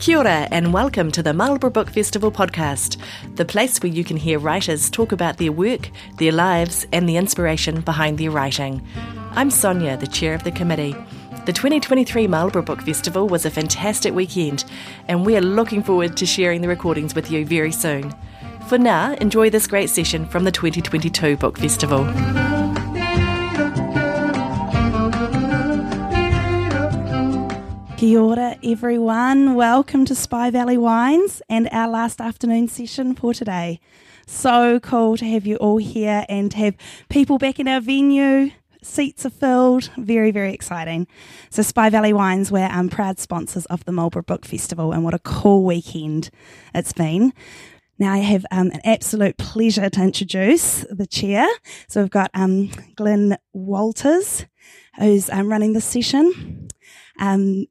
Kia ora and welcome to the Marlborough Book Festival podcast, the place where you can hear writers talk about their work, their lives, and the inspiration behind their writing. I'm Sonia, the chair of the committee. The 2023 Marlborough Book Festival was a fantastic weekend, and we are looking forward to sharing the recordings with you very soon. For now, enjoy this great session from the 2022 Book Festival. Kia ora, everyone. Welcome to Spy Valley Wines and our last afternoon session for today. So cool to have you all here and have people back in our venue. Seats are filled. Very, very exciting. So, Spy Valley Wines, we're um, proud sponsors of the Marlborough Book Festival, and what a cool weekend it's been. Now, I have um, an absolute pleasure to introduce the chair. So, we've got um, Glenn Walters, who's um, running the session. Um,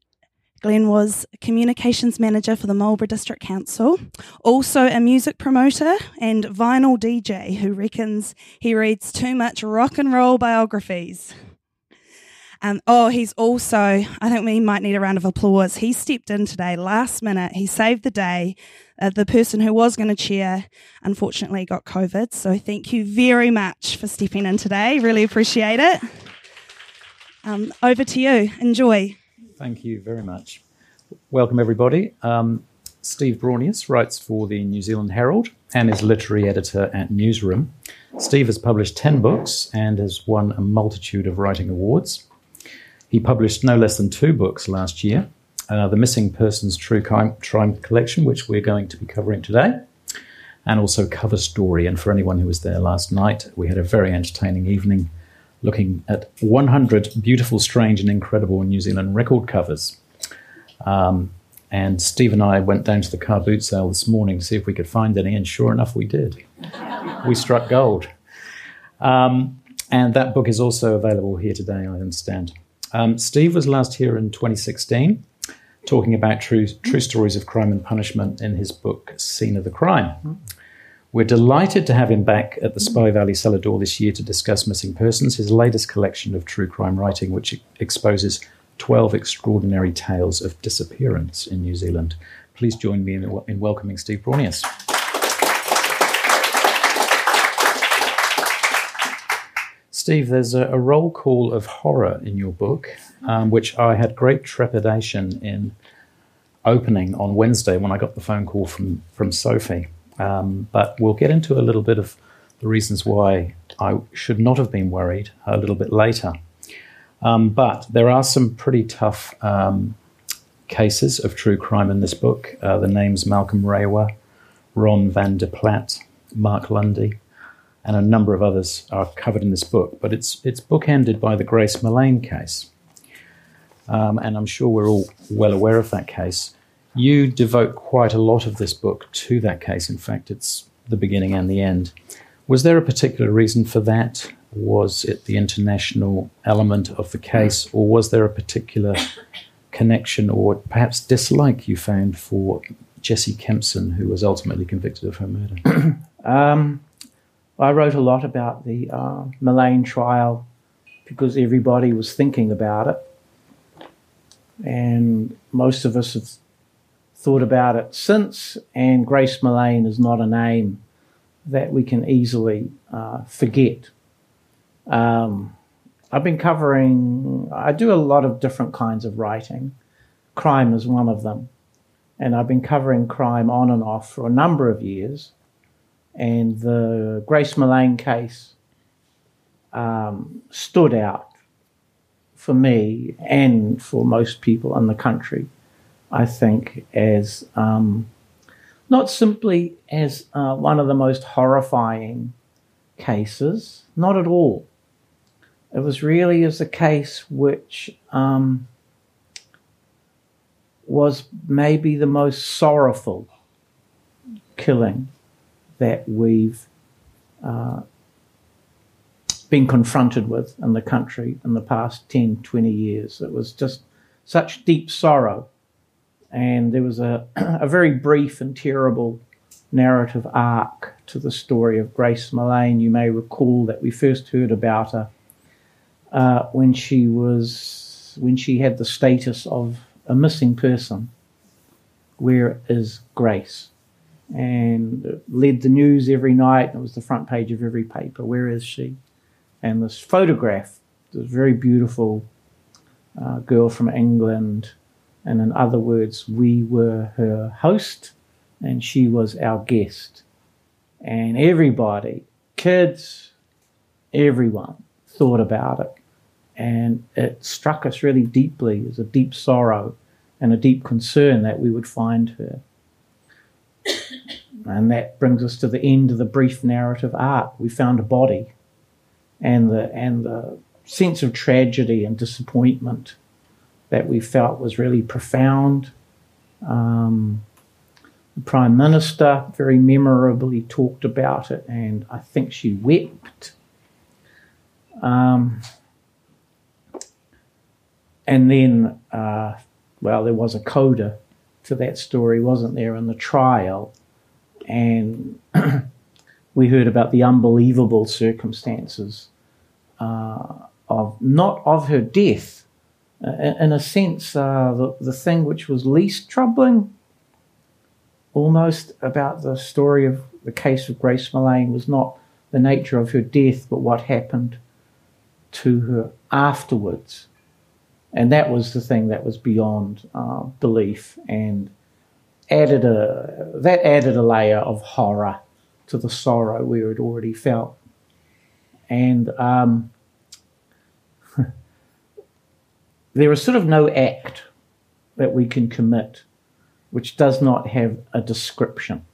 Glenn was communications manager for the Marlborough District Council, also a music promoter and vinyl DJ who reckons he reads too much rock and roll biographies. Um, oh, he's also, I think we might need a round of applause. He stepped in today, last minute. He saved the day. Uh, the person who was going to chair unfortunately got COVID. So thank you very much for stepping in today. Really appreciate it. Um, over to you. Enjoy. Thank you very much. Welcome, everybody. Um, Steve Braunias writes for the New Zealand Herald and is literary editor at Newsroom. Steve has published 10 books and has won a multitude of writing awards. He published no less than two books last year uh, The Missing Persons True Crime, Collection, which we're going to be covering today, and also Cover Story. And for anyone who was there last night, we had a very entertaining evening looking at 100 beautiful, strange, and incredible New Zealand record covers. Um, and Steve and I went down to the car boot sale this morning to see if we could find any, and sure enough, we did. we struck gold. Um, and that book is also available here today, I understand. Um, Steve was last here in 2016 talking about true, true stories of crime and punishment in his book, Scene of the Crime. We're delighted to have him back at the Spy Valley Cellar Door this year to discuss Missing Persons, his latest collection of true crime writing, which exposes 12 extraordinary tales of disappearance in New Zealand. Please join me in, in welcoming Steve Braunias. Steve, there's a, a, roll call of horror in your book, um, which I had great trepidation in opening on Wednesday when I got the phone call from, from Sophie. Um, but we'll get into a little bit of the reasons why I should not have been worried a little bit later. Um, but there are some pretty tough um, cases of true crime in this book. Uh, the names Malcolm Rewa, Ron van der Plat, Mark Lundy, and a number of others are covered in this book. But it's it's bookended by the Grace Millane case, um, and I'm sure we're all well aware of that case you devote quite a lot of this book to that case. In fact, it's the beginning and the end. Was there a particular reason for that? Was it the international element of the case, or was there a particular connection or perhaps dislike you found for Jesse Kempson, who was ultimately convicted of her murder? um, I wrote a lot about the uh, Millane trial because everybody was thinking about it. And most of us have thought about it since, and Grace Millane is not a name that we can easily uh, forget. Um, I've been covering, I do a lot of different kinds of writing. Crime is one of them. And I've been covering crime on and off for a number of years. And the Grace Millane case um, stood out for me and for most people in the country I think, as um, not simply as uh, one of the most horrifying cases, not at all. It was really as a case which um, was maybe the most sorrowful killing that we've uh, been confronted with in the country in the past 10, 20 years. It was just such deep sorrow and there was a, a very brief and terrible narrative arc to the story of Grace Millane. You may recall that we first heard about her uh, when she was when she had the status of a missing person, Where is Grace? And led the news every night. It was the front page of every paper. Where is she? And this photograph, this very beautiful uh, girl from England. And in other words, we were her host and she was our guest. And everybody, kids, everyone, thought about it. And it struck us really deeply as a deep sorrow and a deep concern that we would find her. and that brings us to the end of the brief narrative arc. We found a body, and the and the sense of tragedy and disappointment that we felt was really profound. Um, the Prime Minister very memorably talked about it, and I think she wept. Um, and then, uh, well, there was a coda to that story, wasn't there, in the trial? And we heard about the unbelievable circumstances uh, of not of her death. Uh, in a sense, uh, the, the thing which was least troubling, almost about the story of the case of Grace Millane, was not the nature of her death, but what happened to her afterwards. And that was the thing that was beyond uh, belief and added a, that added a layer of horror to the sorrow we had already felt. And um, there is sort of no act that we can commit which does not have a description.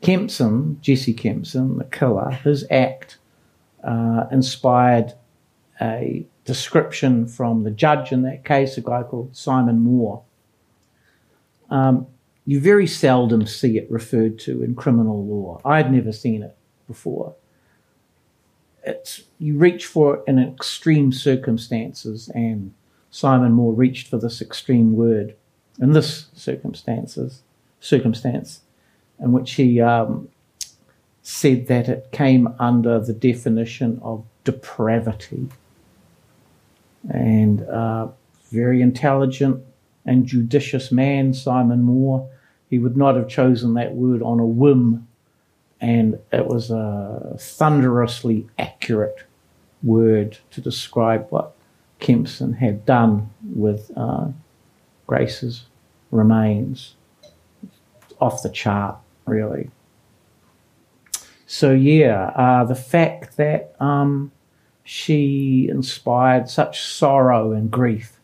Kempson, Jesse Kempson, the killer, his act uh, inspired a description from the judge in that case, a guy called Simon Moore. Um, you very seldom see it referred to in criminal law. I'd never seen it before. It's, you reach for it in extreme circumstances, and Simon Moore reached for this extreme word in this circumstances circumstance, in which he um, said that it came under the definition of depravity. And uh, very intelligent and judicious man, Simon Moore, he would not have chosen that word on a whim, and it was a thunderously accurate word to describe what Kempson had done with uh, Grace's remains. Off the chart, really. So yeah, uh, the fact that um, she inspired such sorrow and grief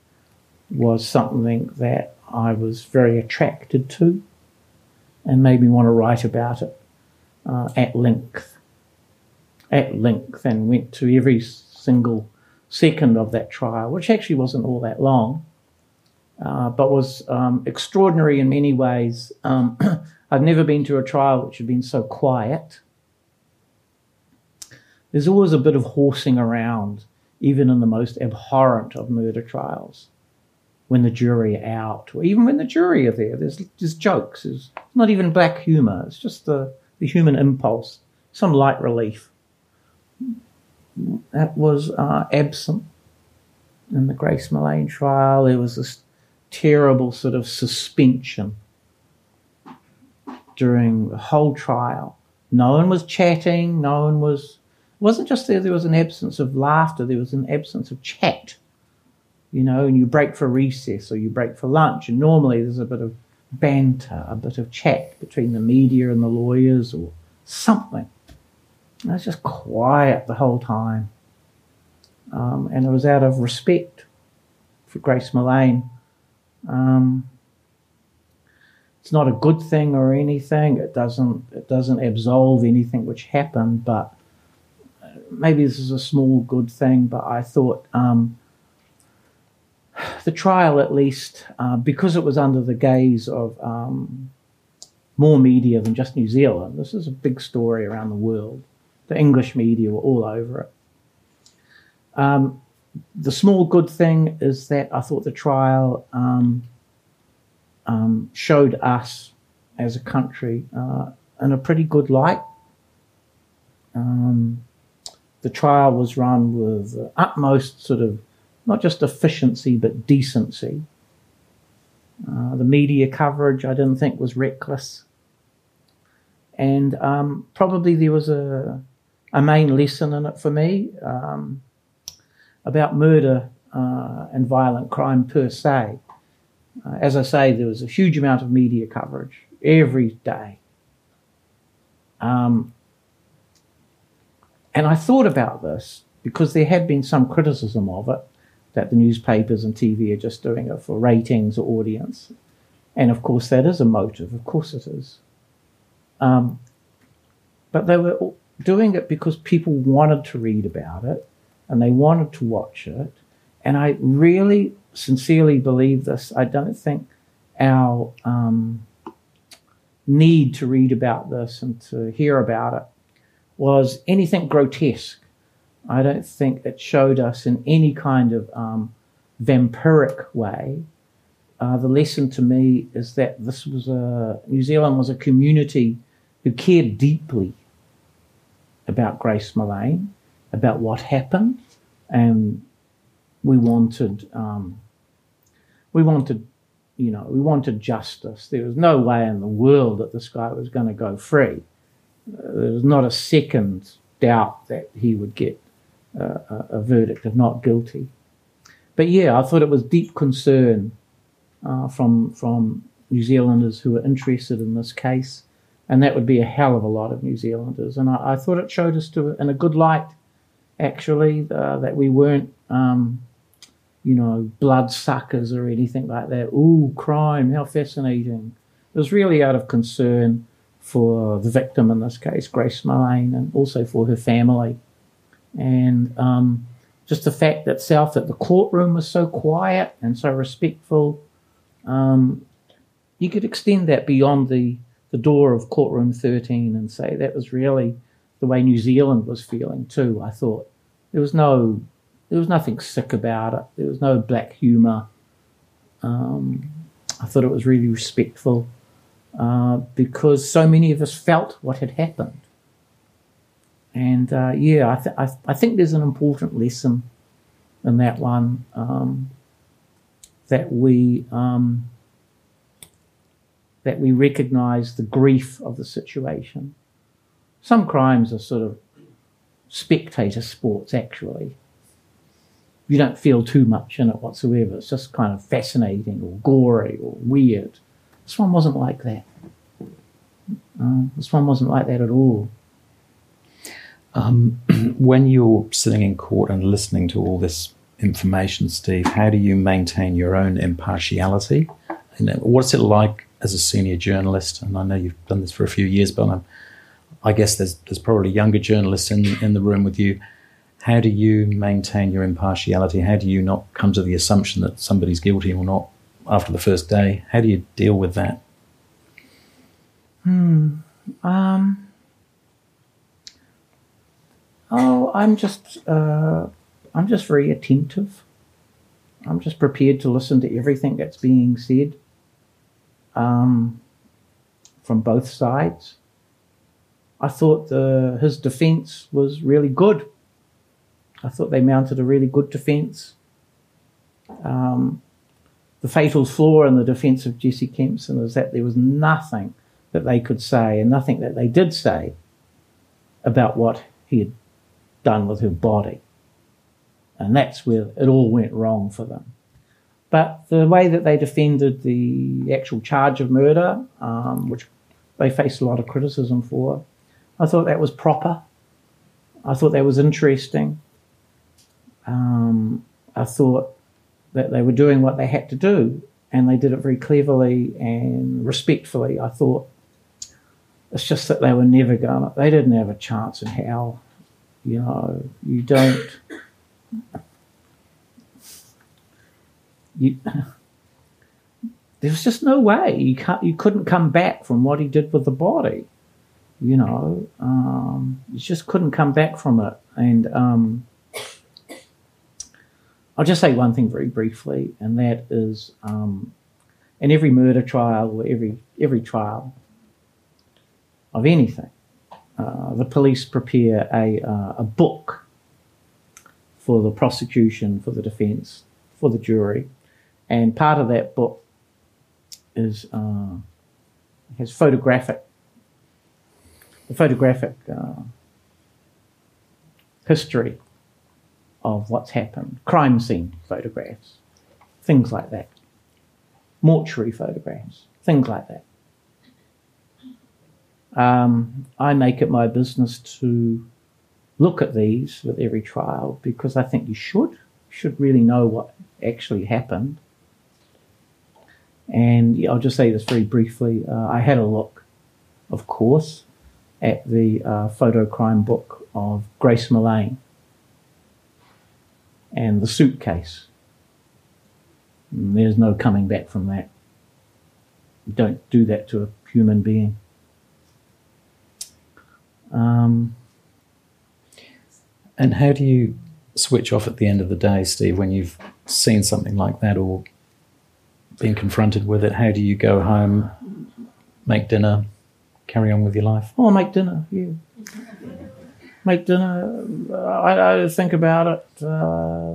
was something that I was very attracted to, and made me want to write about it uh, at length. At length, and went to every single second of that trial, which actually wasn't all that long, uh, but was um, extraordinary in many ways. Um, I've never been to a trial which had been so quiet there's always a bit of horsing around, even in the most abhorrent of murder trials, when the jury are out, or even when the jury are there. There's, there's jokes. There's not even black humour. It's just the, the human impulse, some light relief. That was uh, absent in the Grace Millane trial. There was this terrible sort of suspension during the whole trial. No one was chatting. No one was it wasn't just there, there was an absence of laughter, there was an absence of chat. You know, and you break for recess or you break for lunch, and normally there's a bit of banter, a bit of chat between the media and the lawyers or something. And it was just quiet the whole time. Um, and it was out of respect for Grace Millane. Um, it's not a good thing or anything. It doesn't it doesn't absolve anything which happened, but maybe this is a small good thing, but I thought um, the trial, at least, uh, because it was under the gaze of um, more media than just New Zealand, this is a big story around the world. The English media were all over it. Um, the small good thing is that I thought the trial um, um, showed us as a country uh, in a pretty good light. Um, the trial was run with utmost sort of not just efficiency but decency. Uh, the media coverage I didn't think was reckless. And um, probably there was a, a main lesson in it for me um, about murder uh, and violent crime per se. Uh, as I say, there was a huge amount of media coverage every day. Um, and I thought about this because there had been some criticism of it that the newspapers and TV are just doing it for ratings or audience. And of course, that is a motive. Of course, it is. Um, but they were doing it because people wanted to read about it and they wanted to watch it. And I really sincerely believe this. I don't think our um, need to read about this and to hear about it was anything grotesque. I don't think it showed us in any kind of um, vampiric way. Uh, the lesson to me is that this was a New Zealand was a community who cared deeply about Grace Millane, about what happened, and we wanted um, we wanted you know we wanted justice. There was no way in the world that this guy was going to go free. There was not a second doubt that he would get a, verdict of not guilty. But yeah, I thought it was deep concern uh, from from New Zealanders who were interested in this case, and that would be a hell of a lot of New Zealanders. And I, I thought it showed us to in a good light, actually, uh, that we weren't. Um, you know, blood suckers or anything like that. Ooh, crime, how fascinating. It was really out of concern for the victim in this case, Grace Millane, and also for her family. And um, just the fact itself that the courtroom was so quiet and so respectful, um, you could extend that beyond the, the door of courtroom 13 and say that was really the way New Zealand was feeling too. I thought there was no, there was nothing sick about it. There was no black humour. Um, I thought it was really respectful uh, because so many of us felt what had happened. And uh, yeah, I, th- I, th- I, think there's an important lesson in that one um, that we um, that we recognise the grief of the situation. Some crimes are sort of spectator sports, actually. You don't feel too much in it whatsoever. It's just kind of fascinating or gory or weird. This one wasn't like that. Uh, this one wasn't like that at all. Um, when you're sitting in court and listening to all this information, Steve, how do you maintain your own impartiality? Know, what's it like as a senior journalist? And I know you've done this for a few years, but I'm, I guess there's there's probably younger journalists in in the room with you. How do you maintain your impartiality? How do you not come to the assumption that somebody's guilty or not after the first day? How do you deal with that? Hmm. Um. Oh, I'm just. Uh, I'm just very attentive. I'm just prepared to listen to everything that's being said. Um, from both sides. I thought the, his defence was really good. I thought they mounted a really good defence. Um, the fatal flaw in the defence of Jesse Kempson is that there was nothing that they could say and nothing that they did say about what he had done with her body. And that's where it all went wrong for them. But the way that they defended the actual charge of murder, um, which they faced a lot of criticism for, I thought that was proper. I thought that was interesting. Um, I thought that they were doing what they had to do, and they did it very cleverly and respectfully. I thought it's just that they were never going. To, they didn't have a chance in hell. You know, you don't. You, there was just no way you. You couldn't come back from what he did with the body. You know, um, you just couldn't come back from it, and um, I'll just say one thing very briefly, and that is um, in every murder trial or every every trial of anything, uh, the police prepare a uh, a book for the prosecution, for the defence, for the jury, and part of that book is uh, has photographic the photographic uh, history of what's happened, crime scene photographs, things like that, mortuary photographs, things like that. Um, I make it my business to look at these with every trial because I think you should. Should really know what actually happened. And I'll just say this very briefly. Uh, I had a look, of course, at the uh, photo crime book of Grace Millane and the suitcase. And there's no coming back from that. don't do that to a human being. Um, and how do you switch off at the end of the day, Steve, when you've seen something like that or been confronted with it? How do you go home, make dinner, carry on with your life? Oh, make dinner, yeah. Make dinner. I, I, think about it uh,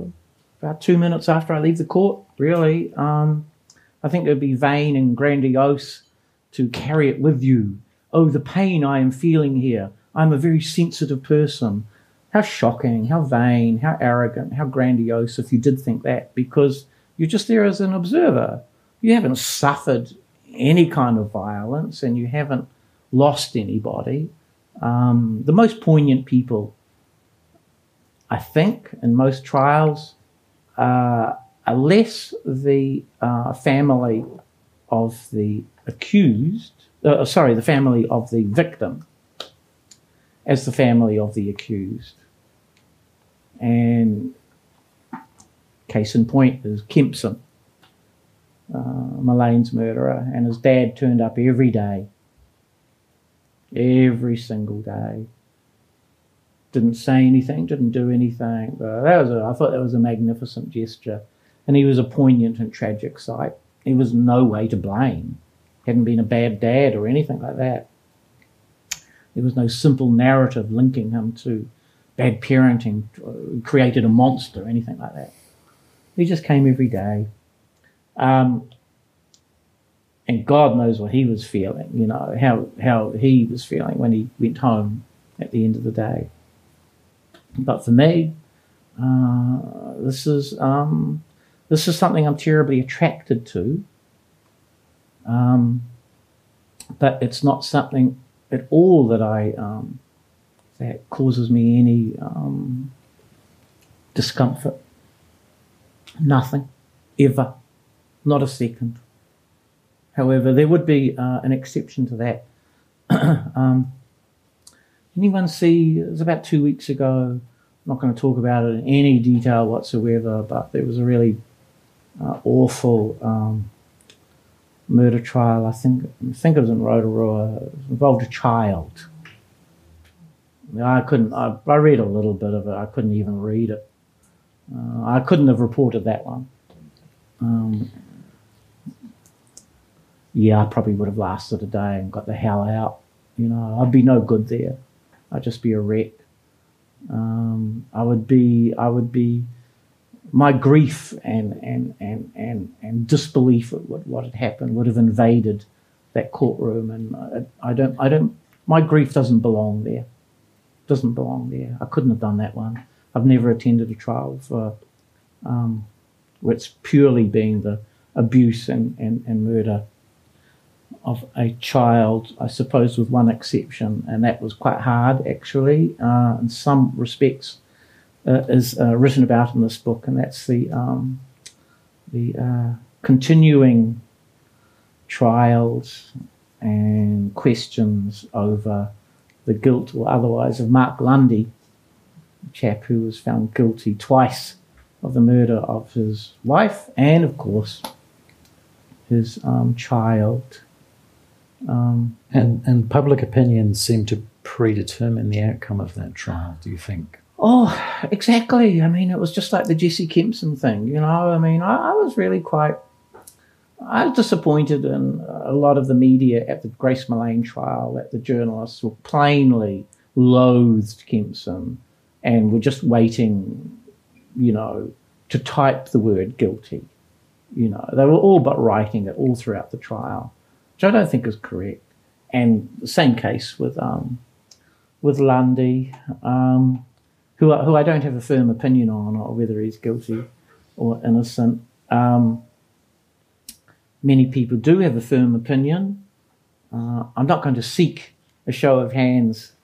about two minutes after I leave the court, really. Um, I think it would be vain and grandiose to carry it with you. Oh, the pain I am feeling here. I'm a very sensitive person. How shocking, how vain, how arrogant, how grandiose if you did think that, because you're just there as an observer. You haven't suffered any kind of violence and you haven't lost anybody. Um, the most poignant people, I think, in most trials, uh, are less the uh, family of the accused, uh, sorry, the family of the victim, as the family of the accused. And case in point is Kempson, uh, Millane's murderer, and his dad turned up every day every single day. Didn't say anything, didn't do anything. But that was a, I thought that was a magnificent gesture. And he was a poignant and tragic sight. He was no way to blame. Hadn't been a bad dad or anything like that. There was no simple narrative linking him to bad parenting, uh, created a monster, anything like that. He just came every day. Um, and God knows what he was feeling, you know, how, how he was feeling when he went home at the end of the day. But for me, uh, this is um, this is something I'm terribly attracted to. Um, but it's not something at all that I um, that causes me any um, discomfort. Nothing, ever, not a second. However, there would be uh, an exception to that. um, anyone see, it was about two weeks ago, I'm not going to talk about it in any detail whatsoever, but there was a really uh, awful um, murder trial. I think, I think it was in Rotorua. Involved a child. I couldn't, I, I, read a little bit of it. I couldn't even read it. Uh, I couldn't have reported that one. Um, yeah, I probably would have lasted a day and got the hell out. You know, I'd be no good there. I'd just be a wreck. Um, I would be, I would be, my grief and and and and, and disbelief at what, what had happened would have invaded that courtroom, and I, I don't, I don't, my grief doesn't belong there. Doesn't belong there. I couldn't have done that one. I've never attended a trial for, um, where it's purely being the abuse and, and, and murder of a child, I suppose, with one exception, and that was quite hard actually, uh, in some respects, uh, is uh, written about in this book, and that's the um, the uh, continuing trials and questions over the guilt or otherwise of Mark Lundy, a chap who was found guilty twice of the murder of his wife and, of course, his um, child. Um, and, and public opinion seemed to predetermine the outcome of that trial, do you think? Oh, exactly. I mean, it was just like the Jesse Kempson thing, you know. I mean, I, I was really quite. I was disappointed in a lot of the media at the Grace Millane trial that the journalists were plainly loathed Kempson and were just waiting, you know, to type the word guilty You know, they were all but writing it all throughout the trial, which I don't think is correct. And the same case with um, with Lundy, um, who I- who I don't have a firm opinion on, or whether he's guilty or innocent. Um, many people do have a firm opinion. Uh, I'm not going to seek a show of hands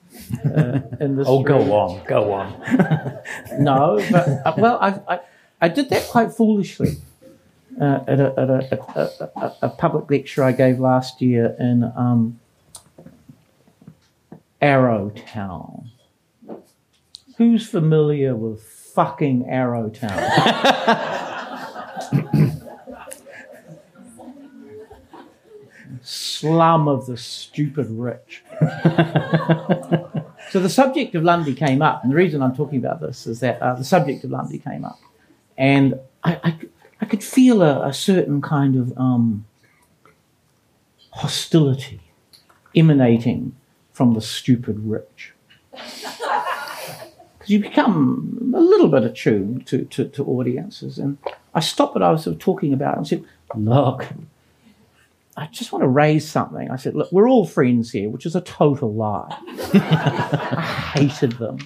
uh, in this. Oh, go on, go on. No, but uh, well, I, I I did that quite foolishly uh, at, a, at a, a, a, a public lecture I gave last year in um, Arrowtown. Who's familiar with fucking Arrowtown? Slum of the stupid rich. So the subject of Lundy came up, and the reason I'm talking about this is that uh, the subject of Lundy came up, and I, I, I could feel a, a certain kind of um, hostility emanating from the stupid rich. Because you become a little bit attuned to, to, to audiences, and I stopped what I was sort of talking about and said, "Look, I just want to raise something." I said, "Look, we're all friends here," which is a total lie. I hated them.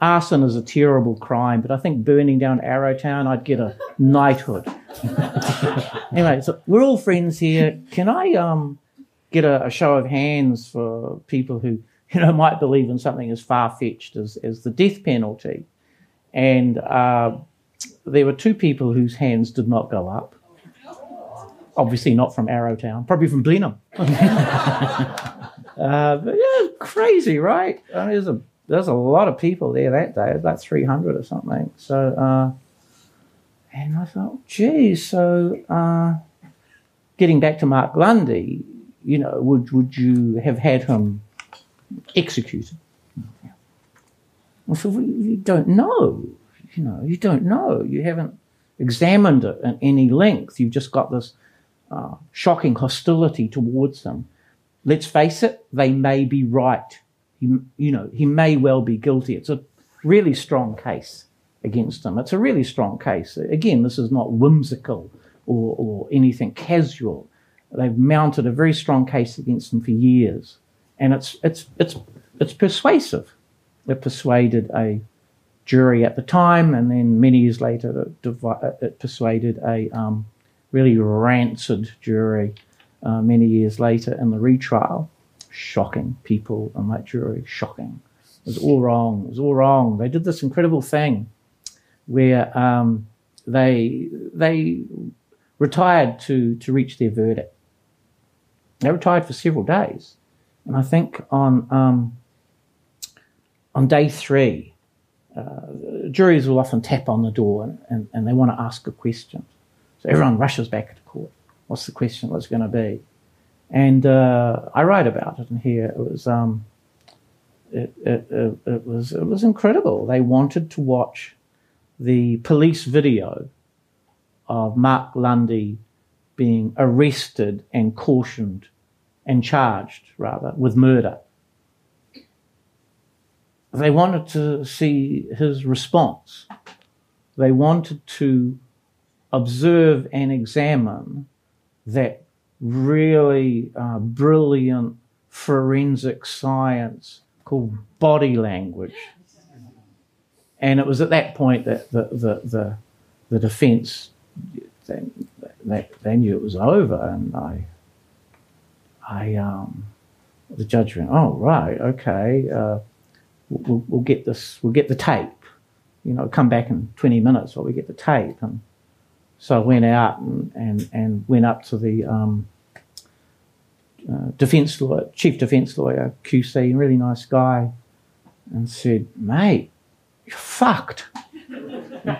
Arson is a terrible crime, but I think burning down Arrowtown, I'd get a knighthood. anyway, so we're all friends here. Can I um, get a, a show of hands for people who you know might believe in something as far fetched as, as the death penalty? And uh, there were two people whose hands did not go up. Obviously, not from Arrowtown, probably from Blenheim. Uh, but yeah, crazy, right? I mean, there's a there's a lot of people there that day, about 300 or something. So, uh, and I thought, geez, so uh, getting back to Mark Lundy, you know, would would you have had him executed? I said, well, you don't know. You know, you don't know. You haven't examined it at any length. You've just got this uh, shocking hostility towards them let's face it, they may be right. He, you know, he may well be guilty. It's a really strong case against him. It's a really strong case. Again, this is not whimsical or, or anything casual. They've mounted a very strong case against him for years, and it's it's it's it's persuasive. It persuaded a jury at the time, and then many years later, it, it persuaded a um, really rancid jury uh, many years later in the retrial. Shocking people in that jury, shocking. It was all wrong. It was all wrong. They did this incredible thing where um, they they retired to to reach their verdict. They retired for several days, and I think on um, on day three, uh, juries will often tap on the door and, and, and they want to ask a question. So everyone rushes back to court. What's the question? What's going to be? And uh, I write about it in here. It was um, it, it, it, it was it was incredible. They wanted to watch the police video of Mark Lundy being arrested and cautioned and charged rather with murder. They wanted to see his response. They wanted to observe and examine that really uh, brilliant forensic science called body language. And it was at that point that the, the, the, the defense, they, they, knew it was over. And I, I um, the judge went, oh, right, okay, uh, we'll, we'll get this, we'll get the tape. You know, come back in 20 minutes while we get the tape. And so I went out and, and, and went up to the um, uh, defense lawyer, chief defense lawyer, QC, really nice guy, and said, mate, you're fucked.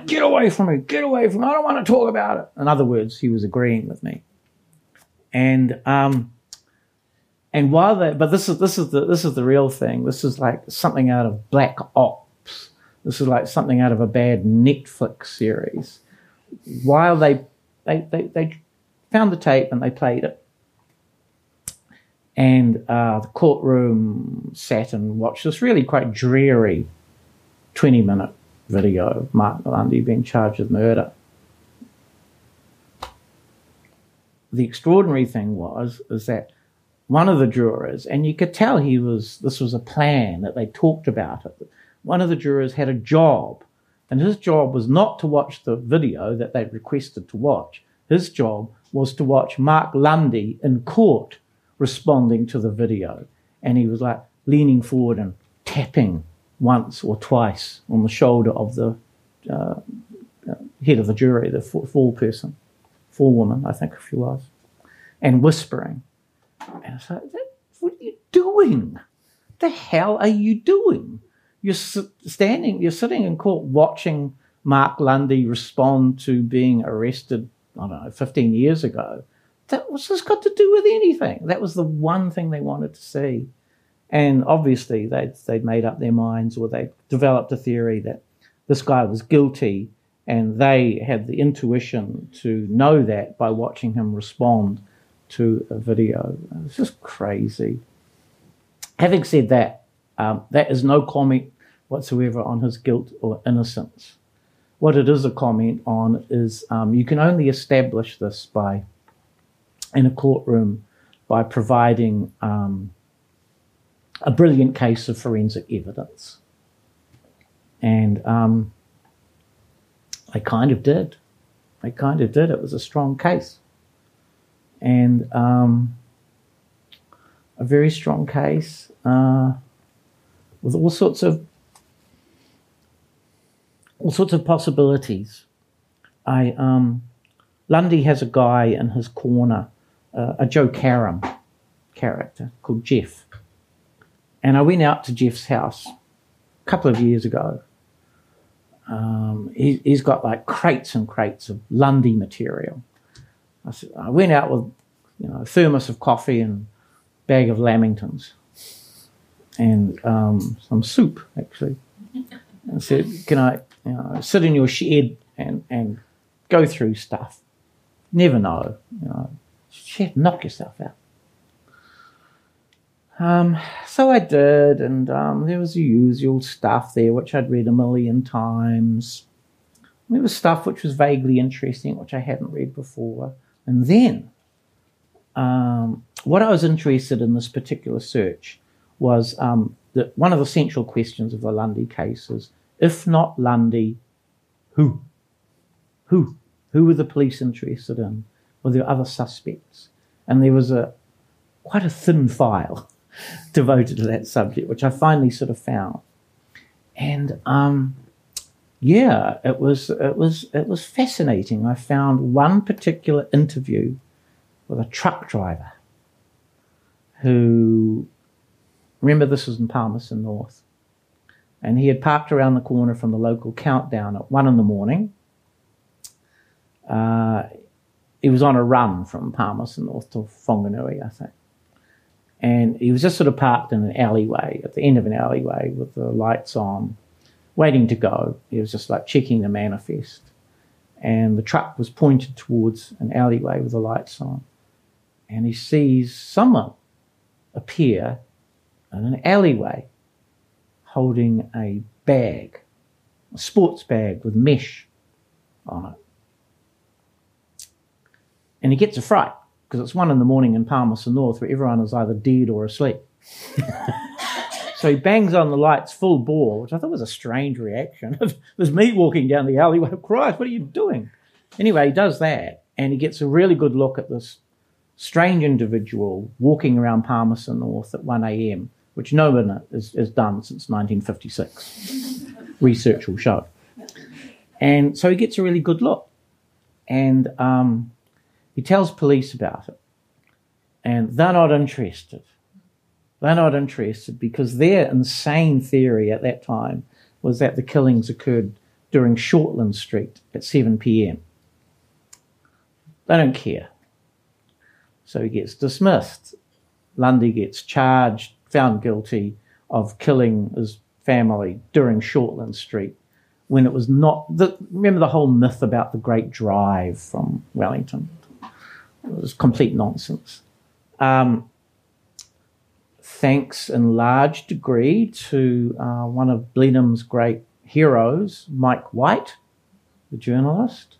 Get away from me. Get away from me. I don't want to talk about it. In other words, he was agreeing with me. And um, and while they, but this is this is the this is the real thing. This is like something out of Black Ops. This is like something out of a bad Netflix series. While they they they, they found the tape and they played it, and uh, the courtroom sat and watched this really quite dreary twenty minute video of Mark Lundy being charged with murder. the extraordinary thing was is that one of the jurors, and you could tell he was this was a plan that they talked about it. One of the jurors had a job, and his job was not to watch the video that they'd requested to watch. His job was to watch Mark Lundy in court responding to the video, and he was like leaning forward and tapping once or twice on the shoulder of the uh, head of the jury, the four person, forewoman, I think if she was, and whispering. And it's like, what are you doing? The hell are you doing? You're standing, you're sitting in court watching Mark Lundy respond to being arrested, I don't know, 15 years ago. That what's this got to do with anything? That was the one thing they wanted to see. And obviously, they'd, they'd made up their minds or they developed a theory that this guy was guilty and they had the intuition to know that by watching him respond to a video. It's just crazy. Having said that, um, that is no comment whatsoever on his guilt or innocence. What it is a comment on is um, you can only establish this by, in a courtroom, by providing um, a brilliant case of forensic evidence. And um, kind of did. They kind of did. It was a strong case. And um, a very strong case uh, with all sorts of all sorts of possibilities. I um, Lundy has a guy in his corner, uh, a Joe Karam character called Jeff, and I went out to Jeff's house a couple of years ago, um, he, has got like crates and crates of Lundy material. I, said, I went out with you know, a thermos of coffee and a bag of Lamingtons and um, some soup, actually. and said, Can I you know, sit in your shed and, and go through stuff? Never know. You know, shed, knock yourself out. Um, so I did, and um, there was the usual stuff there, which I'd read a million times. There was stuff which was vaguely interesting, which I hadn't read before. And then, um, what I was interested in this particular search was um, that one of the central questions of the Lundy case is if not Lundy, who? Who? Who were the police interested in? Were there other suspects? And there was a quite a thin file devoted to that subject, which I finally sort of found. And um, yeah, it was it was it was fascinating. I found one particular interview with a truck driver who remember this was in Palmerston North. And he had parked around the corner from the local countdown at one in the morning. Uh, he was on a run from Palmerston North to Whanganui, I think and he was just sort of parked in an alleyway at the end of an alleyway with the lights on, waiting to go. He was just like checking the manifest, and the truck was pointed towards an alleyway with the lights on, and he sees someone appear in an alleyway holding a bag, a sports bag with mesh on it. And he gets a fright because it's one in the morning in Palmerston North where everyone is either dead or asleep. so he bangs on the lights full bore, which I thought was a strange reaction. There's me walking down the alleyway. Christ, what are you doing? Anyway, he does that and he gets a really good look at this strange individual walking around Palmerston North at 1 a.m., which no one has, has done since 1956. Research will show. And so he gets a really good look. And um, he tells police about it, and they're not interested. They're not interested because their insane theory at that time was that the killings occurred during Shortland Street at 7 p.m. They don't care. So he gets dismissed. Lundy gets charged, found guilty of killing his family during Shortland Street when it was not. The, remember the whole myth about the Great Drive from Wellington? It was complete nonsense. Um, thanks in large degree to uh, one of Blenheim's great heroes, Mike White, the journalist.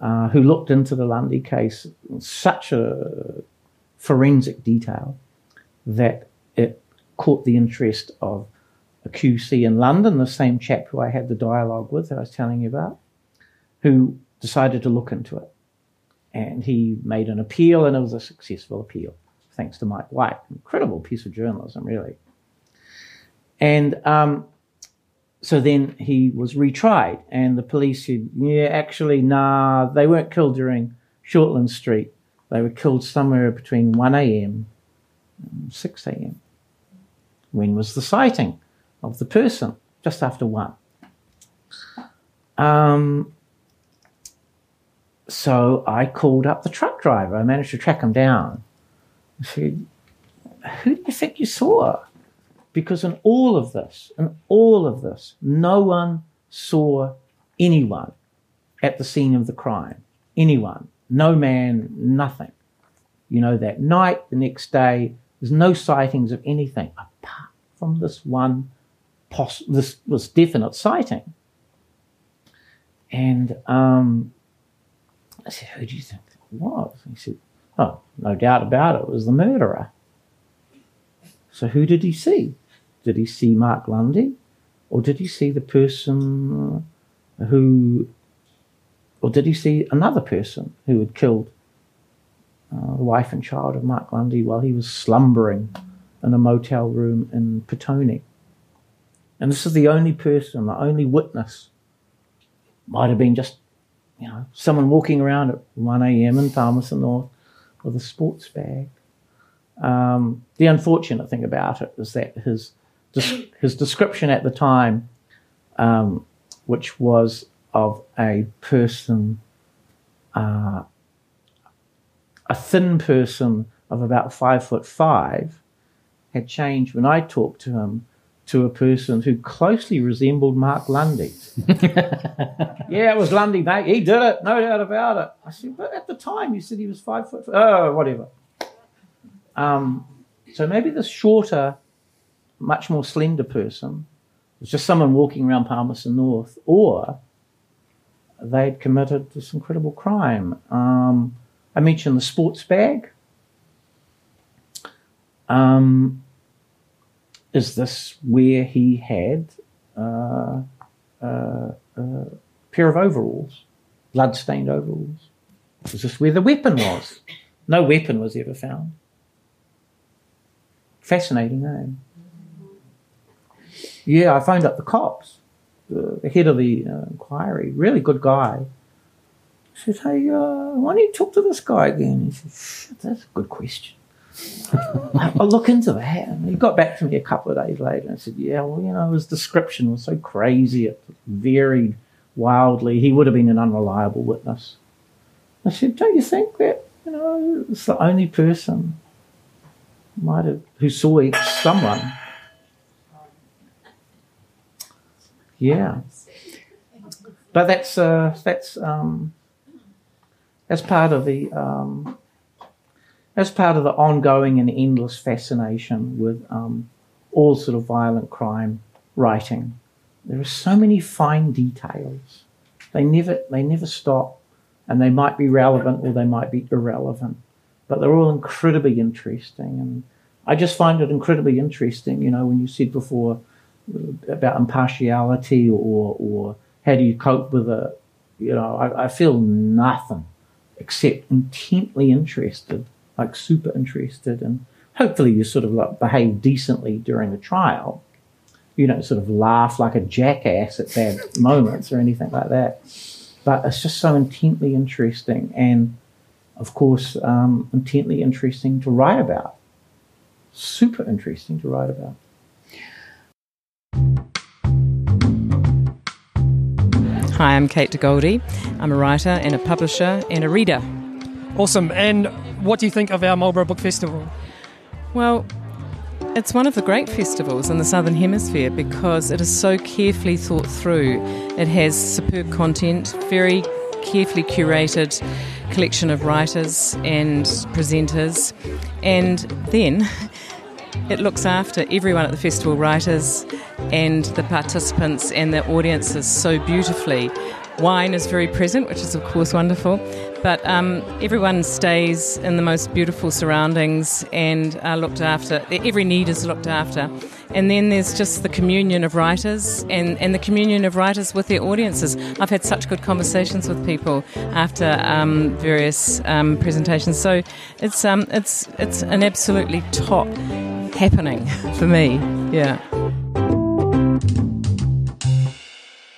uh, who looked into the Lundy case in such a forensic detail that it caught the interest of a QC in London, the same chap who I had the dialogue with that I was telling you about, who decided to look into it. And he made an appeal, and it was a successful appeal, thanks to Mike White. Incredible piece of journalism, really. And um, so then he was retried, and the police said, Yeah, actually, nah, they weren't killed during Shortland Street. They were killed somewhere between 1 a.m. and 6 a.m. When was the sighting of the person? Just after 1. Um, so I called up the truck driver. I managed to track him down. Said, Who do you think you saw? Because in all of this, in all of this, no one saw anyone at the scene of the crime. Anyone. No man, nothing. You know, that night, the next day, there's no sightings of anything apart from this one, poss- this, this definite sighting. And um, I said, Who do you think it was? He said, Oh, no doubt about it, it was the murderer. So who did he see? Did he see Mark Lundy? Or did he see the person who, or did he see another person who had killed uh, the wife and child of Mark Lundy while he was slumbering in a motel room in Petone? And this is the only person, the only witness. Might have been just, you know, someone walking around at 1 a.m. in Palmerston North with a sports bag. Um, the unfortunate thing about it is that his his description at the time, um, which was of a person, uh, a thin person of about five foot five, had changed when I talked to him to a person who closely resembled Mark Lundy. yeah, it was Lundy, mate. He did it, no doubt about it. I said, but at the time you said he was five foot. Oh, whatever. Um, so maybe this shorter, much more slender person was just someone walking around Palmerston North, or they'd committed this incredible crime. Um, I mentioned the sports bag. Um, is this where he had uh, uh, a pair of overalls, blood-stained overalls? Is this where the weapon was? No weapon was ever found. Fascinating name. Yeah, I phoned up the cops, the, head of the uh, inquiry, really good guy. I hey, uh, why don't you talk to this guy again? He said, that's a good question. I'll look into that. And he got back to me a couple of days later and said, yeah, well, you know, his description was so crazy. It varied wildly. He would have been an unreliable witness. I said, don't you think that, you know, it's the only person might have who saw someone? Yeah. But that's uh, that's um, that's part of the um, as part of the ongoing and endless fascination with um, all sort of violent crime writing. There are so many fine details. They never they never stop, and they might be relevant or they might be irrelevant, but they're all incredibly interesting. And I just find it incredibly interesting. You know, when you said before about impartiality or or how do you cope with it, you know, I, I feel nothing except intently interested like super interested and hopefully you sort of like behave decently during the trial. You don't sort of laugh like a jackass at bad moments or anything like that. But it's just so intently interesting and, of course, um, intently interesting to write about. Super interesting to write about. Hi, I'm Kate De Goldi. I'm a writer and a publisher and a reader. Awesome. And what do you think of our Marlborough Book Festival? Well, it's one of the great festivals in the Southern Hemisphere because it is so carefully thought through. It has superb content, very carefully curated collection of writers and presenters, and then it looks after everyone at the festival writers and the participants and the audiences so beautifully wine is very present, which is of course wonderful. But um, everyone stays in the most beautiful surroundings and are looked after. Every need is looked after. And then there's just the communion of writers and, and the communion of writers with their audiences. I've had such good conversations with people after um, various um, presentations. So it's, um, it's, it's an absolutely top happening for me. Yeah.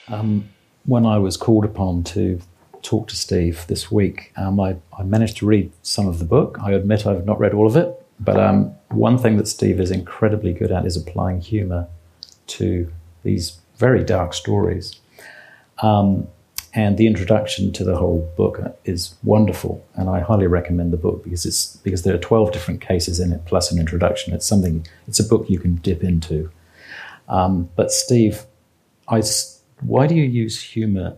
Um, when I was called upon to talk to Steve this week, um, I, I, managed to read some of the book. I admit I've not read all of it, but um, one thing that Steve is incredibly good at is applying humour to these very dark stories. Um, and the introduction to the whole book is wonderful, and I highly recommend the book because it's because there are twelve different cases in it plus an introduction. It's something. It's a book you can dip into. Um, but Steve, I why do you use humor?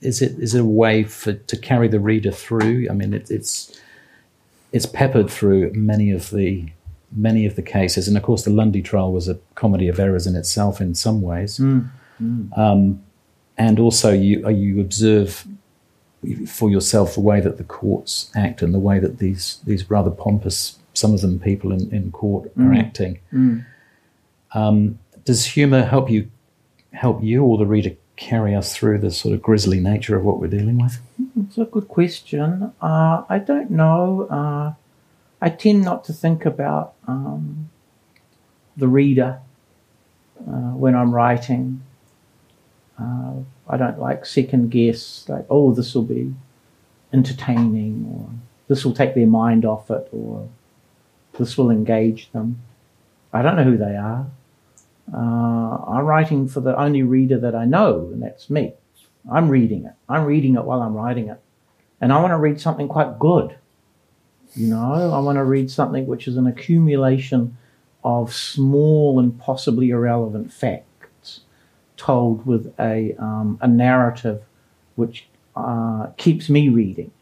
Is it is it a way for to carry the reader through? I mean, it, it's it's peppered through many of the many of the cases, and of course, the Lundy trial was a comedy of errors in itself in some ways. Mm, mm. Um, and also, you you observe for yourself the way that the courts act and the way that these these rather pompous some of them people in, in court mm. are acting. Mm. Um, does humour help you help you or the reader carry us through the sort of grisly nature of what we're dealing with? It's a good question. Uh, I don't know. Uh, I tend not to think about um, the reader uh, when I'm writing. Uh, I don't like second guess, like, oh, this will be entertaining, or this will take their mind off it, or this will engage them. I don't know who they are. Uh, I'm writing for the only reader that I know, and that's me. I'm reading it. I'm reading it while I'm writing it. And I want to read something quite good. You know, I want to read something which is an accumulation of small and possibly irrelevant facts told with a, um, a narrative which uh, keeps me reading.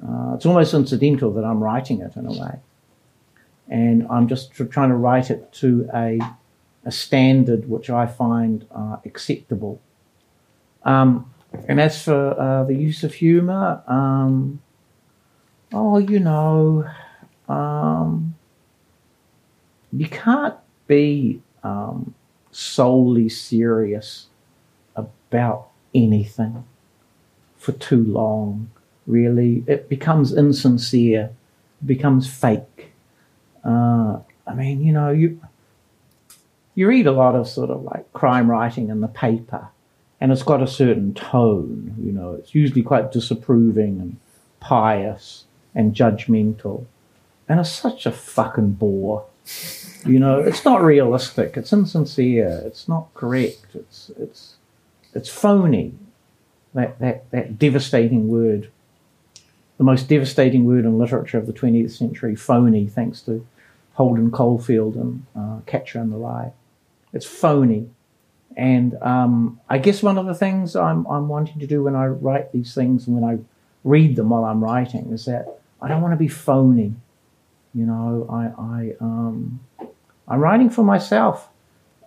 Uh, it's almost incidental that I'm writing it in a way. And I'm just trying to write it to a a standard which I find uh, acceptable. Um, and as for uh, the use of humour, um, oh, you know, um, you can't be um, solely serious about anything for too long, really. It becomes insincere, becomes fake. Uh, I mean, you know, you you read a lot of sort of like crime writing in the paper, and it's got a certain tone. You know, it's usually quite disapproving and pious and judgmental, and it's such a fucking bore. You know, it's not realistic. It's insincere. It's not correct. It's it's it's phony. That that that devastating word, the most devastating word in literature of the 20th century, phony, thanks to Holden Caulfield and uh, Catcher in the Rye. It's phony. And um, I guess one of the things I'm, I'm wanting to do when I write these things and when I read them while I'm writing is that I don't want to be phony. You know, I, I, um, I'm writing for myself,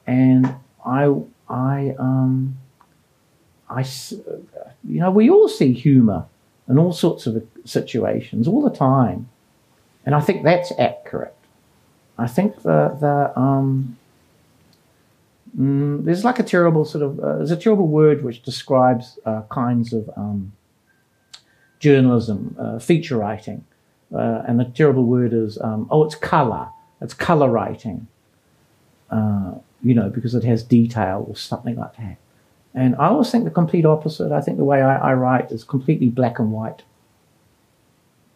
and I, I, um, I, you know, we all see humour in all sorts of situations all the time, and I think that's accurate. I think the the um, Mm, there's like a terrible sort of uh, there's a terrible word which describes uh, kinds of um, journalism, uh, feature writing, uh, and the terrible word is um, oh, it's color. It's color writing. Uh, you know, because it has detail or something like that. And I always think the complete opposite. I think the way I, I write is completely black and white.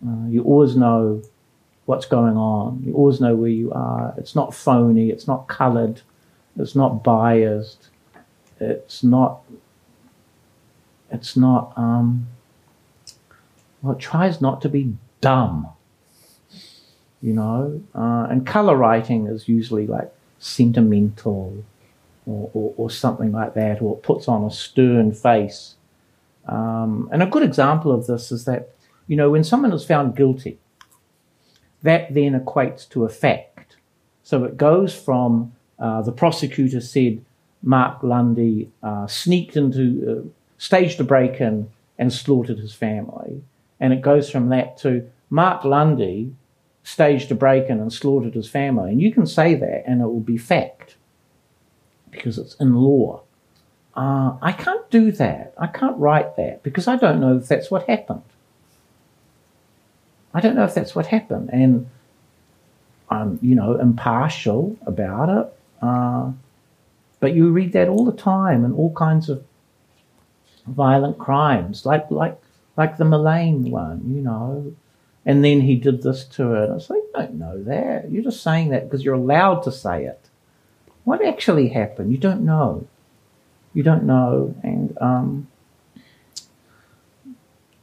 Uh, you always know what's going on. You always know where you are. It's not phony. It's not colored it's not biased. It's not. It's not. Um, well, it tries not to be dumb. You know, uh, and color writing is usually like sentimental, or, or, or, something like that, or it puts on a stern face. Um, and a good example of this is that, you know, when someone is found guilty, that then equates to a fact. So it goes from uh, the prosecutor said Mark Lundy uh, sneaked into, uh, staged a break in and slaughtered his family. And it goes from that to Mark Lundy staged a break in and slaughtered his family. And you can say that and it will be fact because it's in law. Uh, I can't do that. I can't write that because I don't know if that's what happened. I don't know if that's what happened. And I'm, you know, impartial about it. Uh, but you read that all the time and all kinds of violent crimes, like like like the Millane one, you know. And then he did this to her. And I was like, you don't know that. You're just saying that because you're allowed to say it. What actually happened? You don't know. You don't know. And um,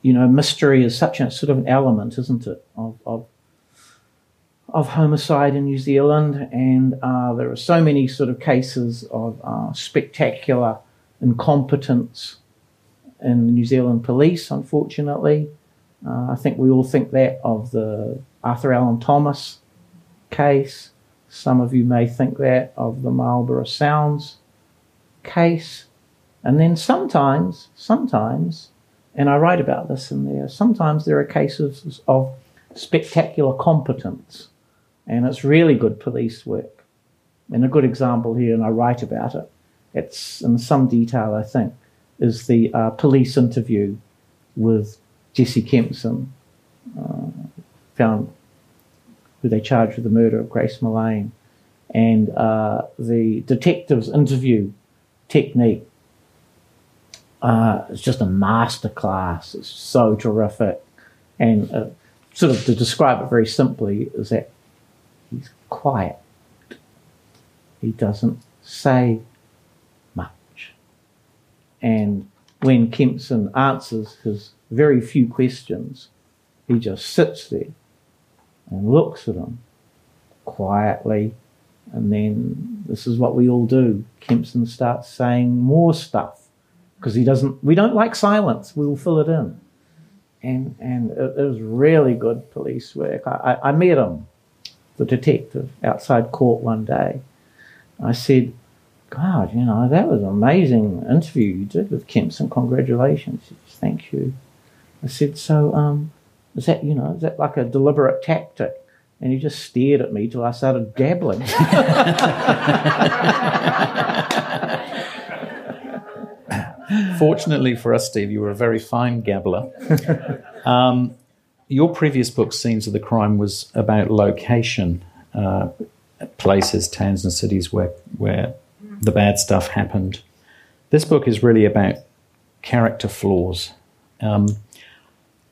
you know, mystery is such a sort of an element, isn't it, of, of, of homicide in New Zealand. And uh, there are so many sort of cases of uh, spectacular incompetence in the New Zealand police, unfortunately. Uh, I think we all think that of the Arthur Allan Thomas case. Some of you may think that of the Marlborough Sounds case. And then sometimes, sometimes, and I write about this in there. Sometimes there are cases of spectacular competence, and it's really good police work. And a good example here, and I write about it, it's in some detail, I think, is the uh, police interview with Jesse Kempson, uh, found who they charged with the murder of Grace Millane, and uh, the detective's interview technique uh, it's just a masterclass. It's so terrific. And uh, sort of to describe it very simply is that he's quiet. He doesn't say much. And when Kempson answers his very few questions, he just sits there and looks at them quietly. And then this is what we all do. Kempson starts saying more stuff because he doesn't. We don't like silence. We will fill it in, and and it, it was really good police work. I, I, I met him, the detective, outside court one day. I said, God, you know, that was an amazing interview you did with Kempson. Congratulations. Said, Thank you. I said, so, um, is that, you know, is that like a deliberate tactic? And he just stared at me till I started gabbling. Fortunately for us, Steve, you were a very fine gabbler. Um, your previous book, Scenes of the Crime, was about location, uh, places, towns, and cities where, where the bad stuff happened. This book is really about character flaws. Um,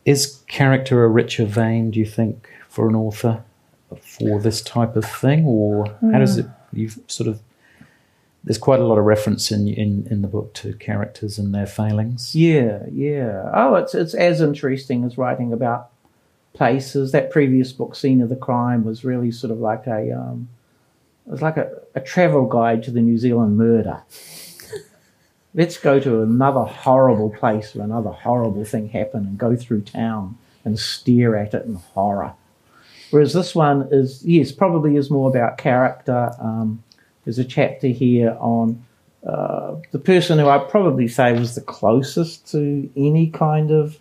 is character a richer vein, do you think, for an author for this type of thing? Or how does it, you've sort of there's quite a lot of reference in, in, in the book to characters and their failings. Yeah, yeah. Oh, it's it's as interesting as writing about places. That previous book, Scene of the Crime, was really sort of like a um, it was like a, a travel guide to the New Zealand murder. Let's go to another horrible place where another horrible thing happened and go through town and stare at it in horror. Whereas this one is, yes, probably is more about character. Um, there's a chapter here on uh, the person who I'd probably say was the closest to any kind of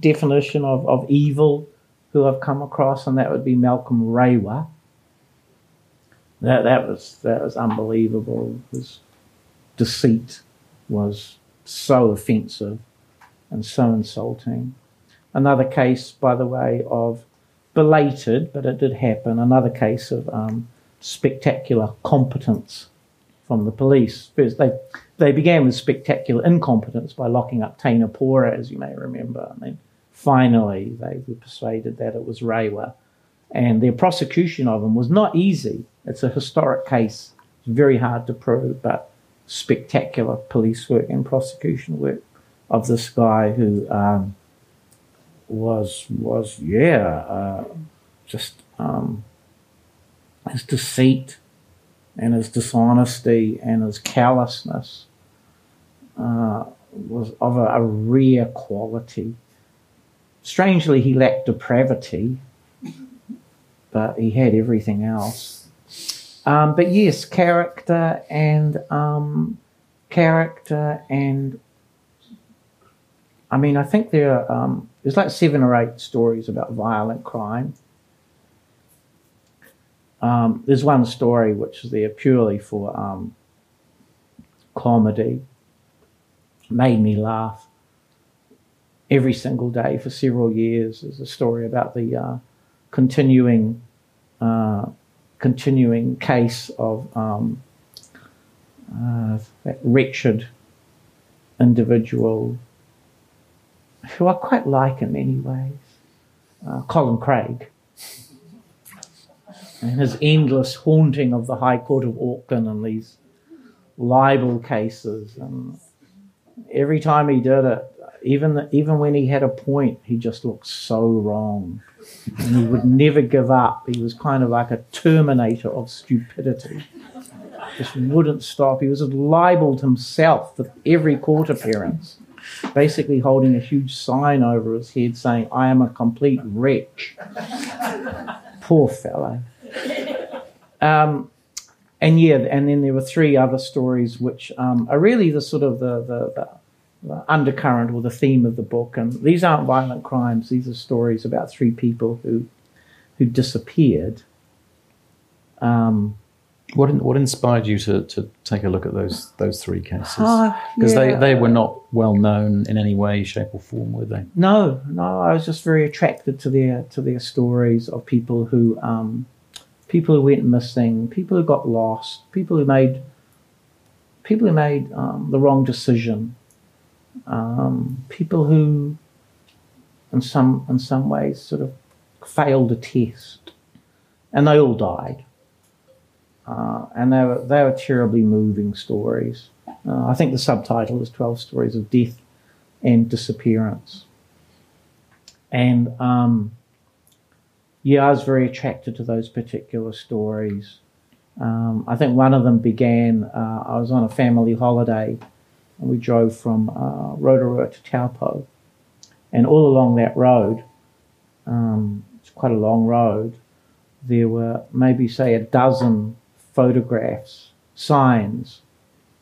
definition of, of evil who I've come across, and that would be Malcolm Rewa. That that was that was unbelievable. His deceit was so offensive and so insulting. Another case, by the way, of belated, but it did happen. Another case of um, spectacular competence from the police. First, they they began with spectacular incompetence by locking up Teina Pora, as you may remember, and then finally they were persuaded that it was Rewa. And their prosecution of him was not easy. It's a historic case. It's very hard to prove, but spectacular police work and prosecution work of this guy who um, was was yeah uh, just um, his deceit and his dishonesty and his callousness uh, was of a, a, rare quality. Strangely, he lacked depravity, but he had everything else. Um, but yes, character and um, character and I mean, I think there are, um, there's like seven or eight stories about violent crime. Um, there's one story which is there purely for um, comedy. Made me laugh every single day for several years. There's a story about the uh, continuing uh, continuing case of um, uh, that wretched individual who I quite like in many ways, uh, Colin Craig, and his endless haunting of the High Court of Auckland and these libel cases. And every time he did it, even even when he had a point, he just looked so wrong, and he would never give up. He was kind of like a terminator of stupidity. Just wouldn't stop. He was libeled himself for every court appearance basically holding a huge sign over his head saying, I am a complete wretch. Poor fellow. Um, and yeah, and then there were three other stories which um, are really the sort of the, the, the, the, undercurrent or the theme of the book. And these aren't violent crimes; these are stories about three people who who disappeared. Um, what what inspired you to, to take a look at those those three cases? Ah, Because yeah. they, they were not well known in any way, shape, or form, were they? No, no, I was just very attracted to their to their stories of people who um, people who went missing, people who got lost, people who made people who made um, the wrong decision, um, people who, in some in some ways, sort of failed a test, and they all died. Uh, and they were they were terribly moving stories. Uh, I think the subtitle is Twelve Stories of Death and Disappearance. And um, yeah, I was very attracted to those particular stories. Um, I think one of them began. Uh, I was on a family holiday, and we drove from uh, Rotorua to Taupo, and all along that road, um, it's quite a long road. There were maybe say a dozen photographs, signs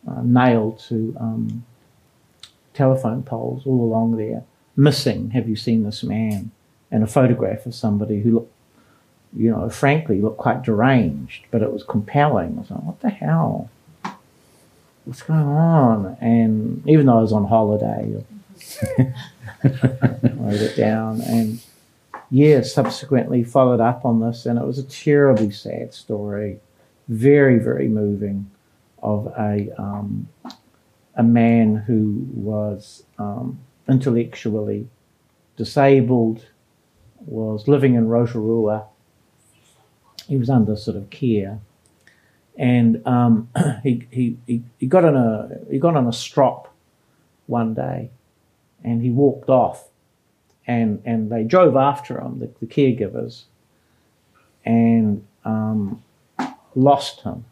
uh, nailed to um, telephone poles all along there. Missing, have you seen this man? And a photograph of somebody who looked, you know, frankly looked quite deranged, but it was compelling. I was like, what the hell? What's going on? And even though I was on holiday, I wrote it down. And yeah, subsequently followed up on this, and it was a terribly sad story very, very moving of a um, a man who was um, intellectually disabled, was living in Rotorua. He was under sort of care, and um, he, he, he he got on a he got on a strop one day, and he walked off, and and they drove after him, the, the caregivers, and um, lost him.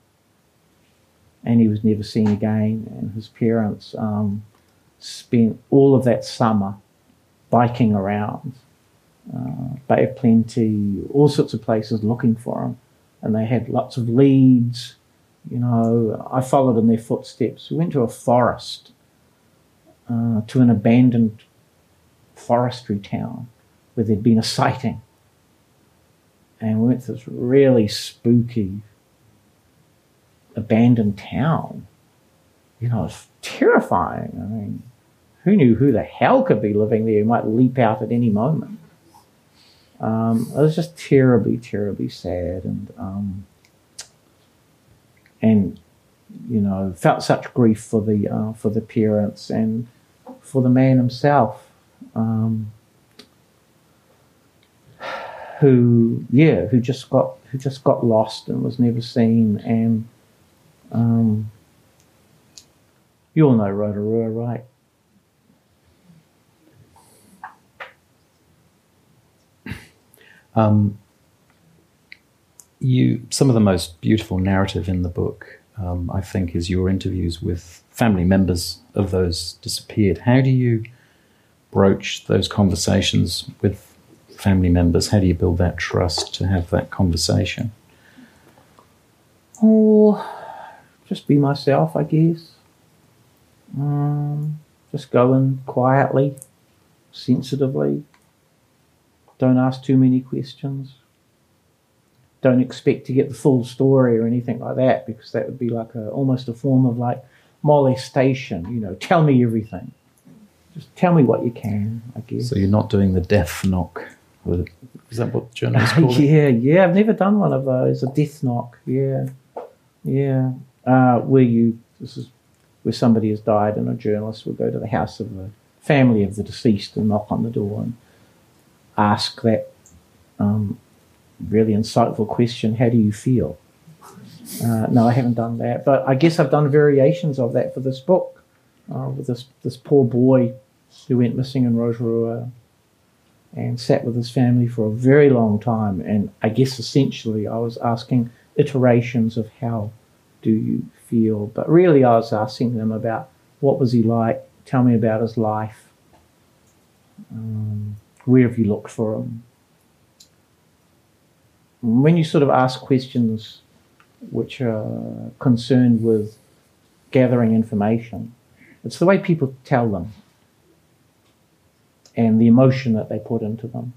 And he was never seen again. And his parents um, spent all of that summer biking around uh, Bay of Plenty, all sorts of places looking for them. And they had lots of leads. You know, I followed in their footsteps. We went to a forest, uh, to an abandoned forestry town where there'd been a sighting. And we went to this really spooky abandoned town. You know, it's terrifying. I mean, who knew who the hell could be living there? Who might leap out at any moment. Um, it was just terribly, terribly sad, and um, and you know, felt such grief for the uh, for the parents and for the man himself. Um, who, yeah, who just got who just got lost and was never seen, and um, you all know Rotorua, right? Um, you, some of the most beautiful narrative in the book, um, I think, is your interviews with family members of those disappeared. How do you broach those conversations with family members? How do you build that trust to have that conversation? Oh, just be myself, I guess. Um, just go in quietly sensitively. Don't ask too many questions. Don't expect to get the full story or anything like that because that would be like a almost a form of like molestation. You know, tell me everything. Just tell me what you can. I guess. So you're not doing the death knock. Is that what journalists call it? yeah, yeah. I've never done one of those. A death knock. Yeah, yeah. Uh, where you this is where somebody has died and a journalist will go to the house of the family of the deceased and knock on the door and ask that um, really insightful question: How do you feel? Uh, no, I haven't done that, but I guess I've done variations of that for this book uh, with this this poor boy who went missing in Rotorua and sat with his family for a very long time. And I guess essentially I was asking iterations of how do you feel, but really I was asking them about what was he like, tell me about his life, um, where have you looked for them? When you sort of ask questions which are concerned with gathering information, it's the way people tell them and the emotion that they put into them.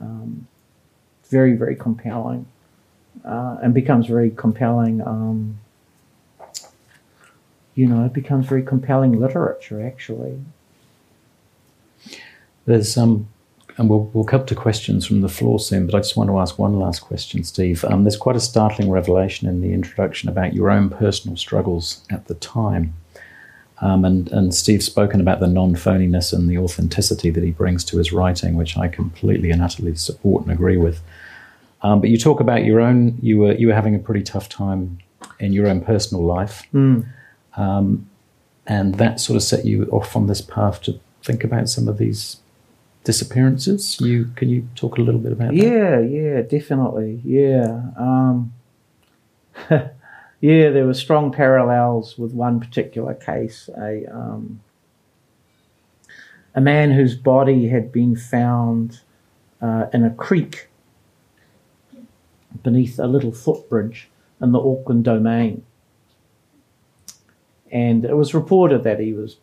Um, very, very compelling, uh, and becomes very compelling. Um, you know, it becomes very compelling literature, actually. There's um, and we'll we'll come to questions from the floor soon, but I just want to ask one last question, Steve. Um, there's quite a startling revelation in the introduction about your own personal struggles at the time. Um, and, and Steve's spoken about the non phoniness and the authenticity that he brings to his writing, which I completely and utterly support and agree with. Um, but you talk about your own, you were, you were having a pretty tough time in your own personal life. Mm. Um, and that sort of set you off on this path to think about some of these disappearances. You Can you talk a little bit about that? Yeah, yeah, definitely. Yeah. Um, Yeah, there were strong parallels with one particular case. A um, a man whose body had been found uh, in a creek beneath a little footbridge in the Auckland domain. And it was reported that he was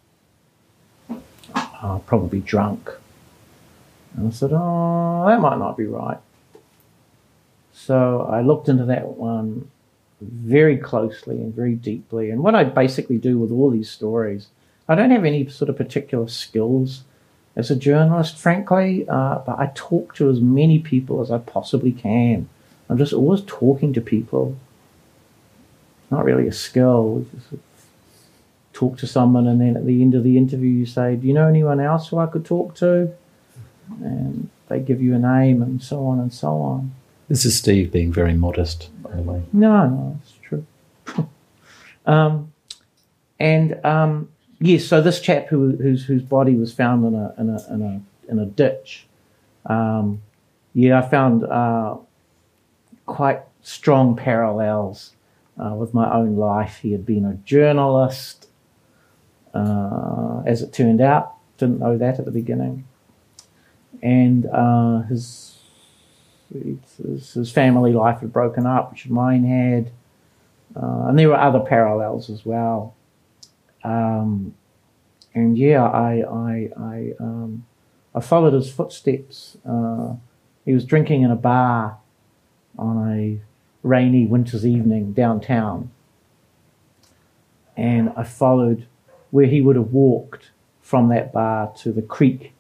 uh, probably drunk. And I said, oh, that might not be right. So I looked into that one very closely and very deeply. And what I basically do with all these stories, I don't have any sort of particular skills as a journalist, frankly, uh, but I talk to as many people as I possibly can. I'm just always talking to people. Not really a skill. Just talk to someone, and then at the end of the interview, you say, "Do you know anyone else who I could talk to?" And they give you a name, and so on and so on. This is Steve being very modest, by the way. No, no, it's true. um, and um, yes, so this chap who, whose whose body was found in a in a in a in a ditch. Um, yeah, I found uh, quite strong parallels uh, with my own life. He had been a journalist, uh, as it turned out. Didn't know that at the beginning, and uh, his his, family life had broken up, which mine had, uh, and there were other parallels as well. Um, and yeah, I I I, um, I followed his footsteps. Uh, he was drinking in a bar on a rainy winter's evening downtown, and I followed where he would have walked from that bar to the creek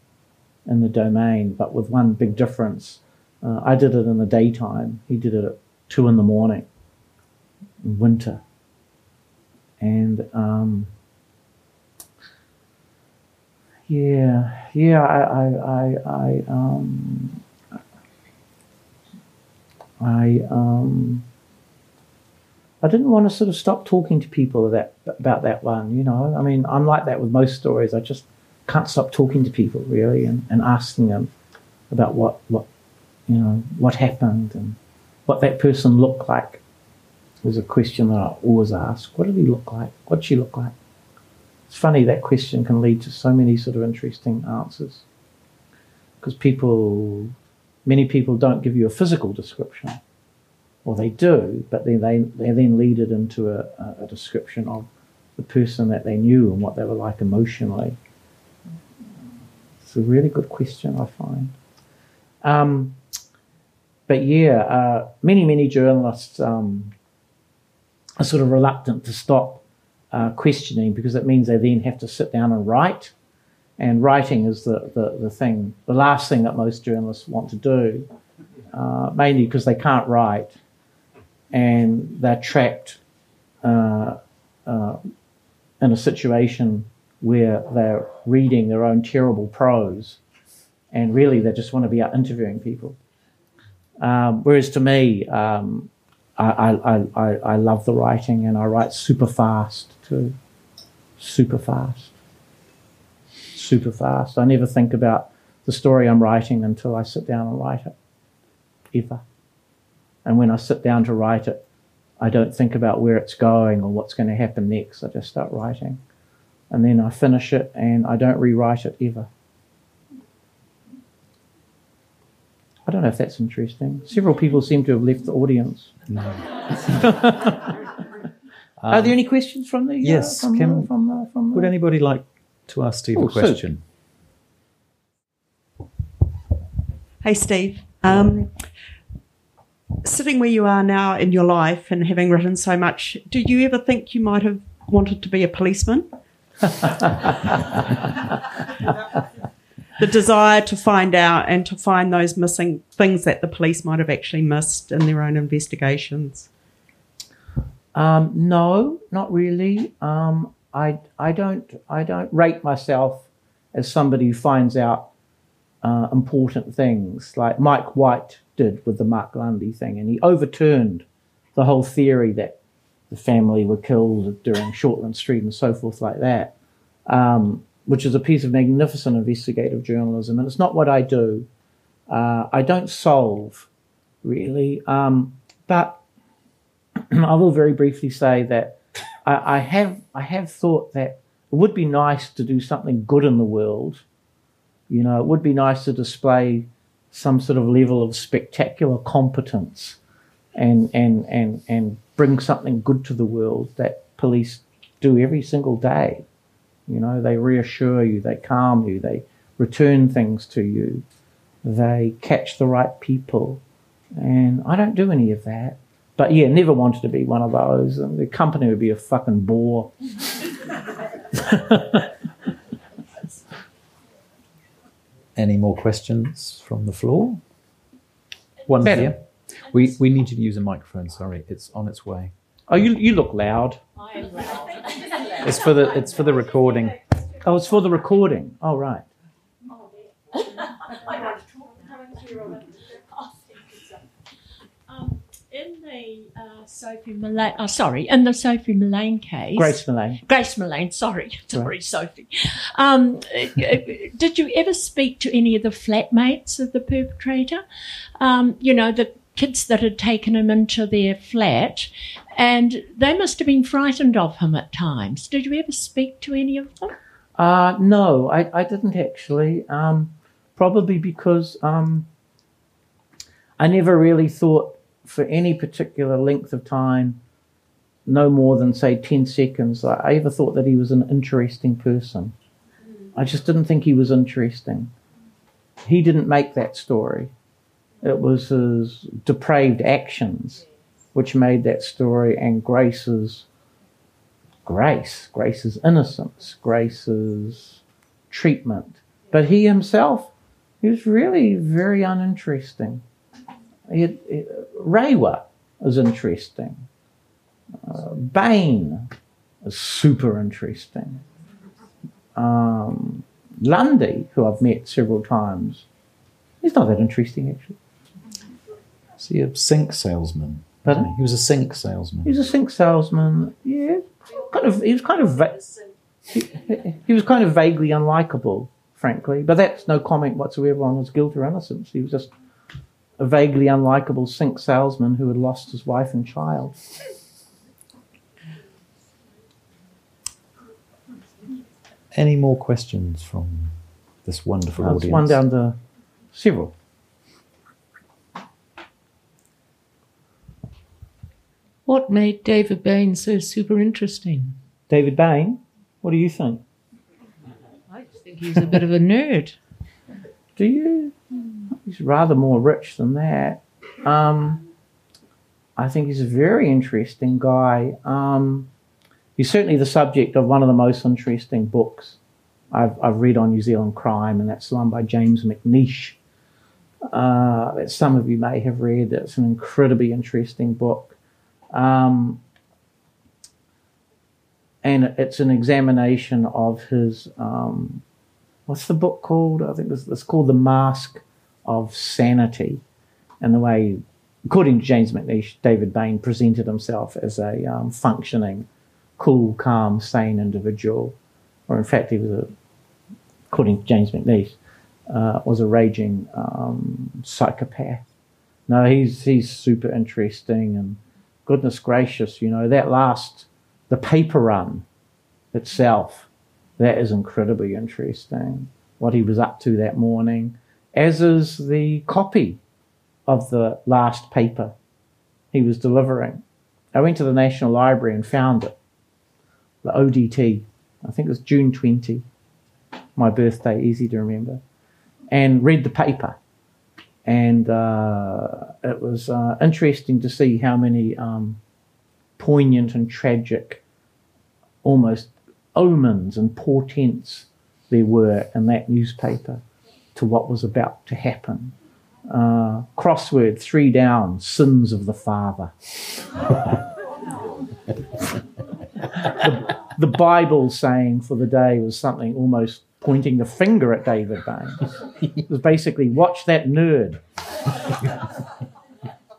in the domain, but with one big difference uh, I did it in the daytime. He did it at two in the morning, in winter, and um, yeah, yeah. I, I, I, I, um, I, um, I didn't want to sort of stop talking to people that about that one. You know, I mean, I'm like that with most stories. I just can't stop talking to people really and, and asking them about what what you know, what happened and what that person looked like was a question that I always ask. What did he look like? What did she look like? It's funny that question can lead to so many sort of interesting answers because people, many people don't give you a physical description, or they do, but then they, they then lead it into a, a description of the person that they knew and what they were like emotionally. It's a really good question, I find. Um, but yeah, uh, many, many journalists um, are sort of reluctant to stop uh, questioning because it means they then have to sit down and write. And writing is the, the, the thing, the last thing that most journalists want to do, uh, mainly because they can't write and they're trapped uh, uh, in a situation where they're reading their own terrible prose and really they just want to be out interviewing people. Um, whereas to me, um, I, I, I, I love the writing and I write super fast too. Super fast. Super fast. I never think about the story I'm writing until I sit down and write it. Ever. And when I sit down to write it, I don't think about where it's going or what's going to happen next. I just start writing. And then I finish it and I don't rewrite it ever. I don't know if that's interesting. Several people seem to have left the audience. No. Are there any questions from the? yes, Uh, from, can- the, from, the, from the, Would anybody like to ask Steve Oh, a question? Hey, Steve. Um, sitting where you are now in your life and having written so much, do you ever think you might have wanted to be a policeman? the desire to find out and to find those missing things that the police might have actually missed in their own investigations. Um, no, not really. Um, I I don't I don't rate myself as somebody who finds out uh, important things like Mike White did with the Mark Lundy thing, and he overturned the whole theory that the family were killed during Shortland Street and so forth like that, um, which is a piece of magnificent investigative journalism, and it's not what I do. Uh, I don't solve really, um, but I will very briefly say that I, I have I have thought that it would be nice to do something good in the world. You know, it would be nice to display some sort of level of spectacular competence and and and and bring something good to the world that police do every single day. You know, they reassure you, they calm you, they return things to you, they catch the right people. And I don't do any of that. But yeah, never wanted to be one of those. And the company would be a fucking bore. Any more questions from the floor? One Better. here. We we need you to use a microphone. Sorry, it's on its way. Oh, you, you look loud. I am loud. It's for the it's for the recording. Oh, it's for the recording. Oh, right. Um, in the uh, Sophie Millane, oh, sorry, in the Sophie Millane case, Grace Millane. Grace Millane, sorry, sorry, Sophie. Um, did you ever speak to any of the flatmates of the perpetrator? Um, you know, the kids that had taken him into their flat, and they must have been frightened of him at times. Did you ever speak to any of them? Uh, no, I, I didn't actually. Um, probably because um, I never really thought for any particular length of time, no more than, say, 10 seconds, I, I ever thought that he was an interesting person. I just didn't think he was interesting. He didn't make that story. It was his depraved actions which made that story and Grace's grace, Grace's innocence, Grace's treatment. But he himself, he was really very uninteresting. He had, he- Rewa is interesting. Uh, Bain is super interesting. Um, Lundy, who I've met several times, he's not that interesting actually. He a sink salesman? Pardon? He? Was a sink salesman. He was a sink salesman. Yeah, kind of. He was kind of. Va- he, he was kind of vaguely unlikable, frankly. But that's no comment whatsoever on his guilt or innocence. He was just a vaguely unlikable sink salesman who had lost his wife and child. Any more questions from this wonderful That's audience? one down to several. What made David Bain so super interesting? David Bain, what do you think? I just think he's a bit of a nerd. Do you? He's rather more rich than that. Um, I think he's a very interesting guy. Um, he's certainly the subject of one of the most interesting books I've, I've read on New Zealand crime, and that's the one by James McNeish. Uh, that some of you may have read. It's an incredibly interesting book. Um, and it's an examination of his um, what's the book called? I think it's, it's, called The Mask of Sanity, and the way, according to James McNeish, David Bain presented himself as a um, functioning, cool, calm, sane individual, or in fact, he was a, according to James McNeish, uh, was a raging um, psychopath. No, he's he's super interesting, and goodness gracious, you know that last the paper run itself that is incredibly interesting, what he was up to that morning, as is the copy of the last paper he was delivering. I went to the National Library and found it, the ODT. I think it was June 20, my birthday, easy to remember, and read the paper. And uh, it was uh, interesting to see how many um, poignant and tragic, almost omens and portents there were in that newspaper to what was about to happen. Uh, crossword, three down, sins of the father. the, the, Bible saying for the day was something almost pointing the finger at David Baines. It was basically, watch that nerd.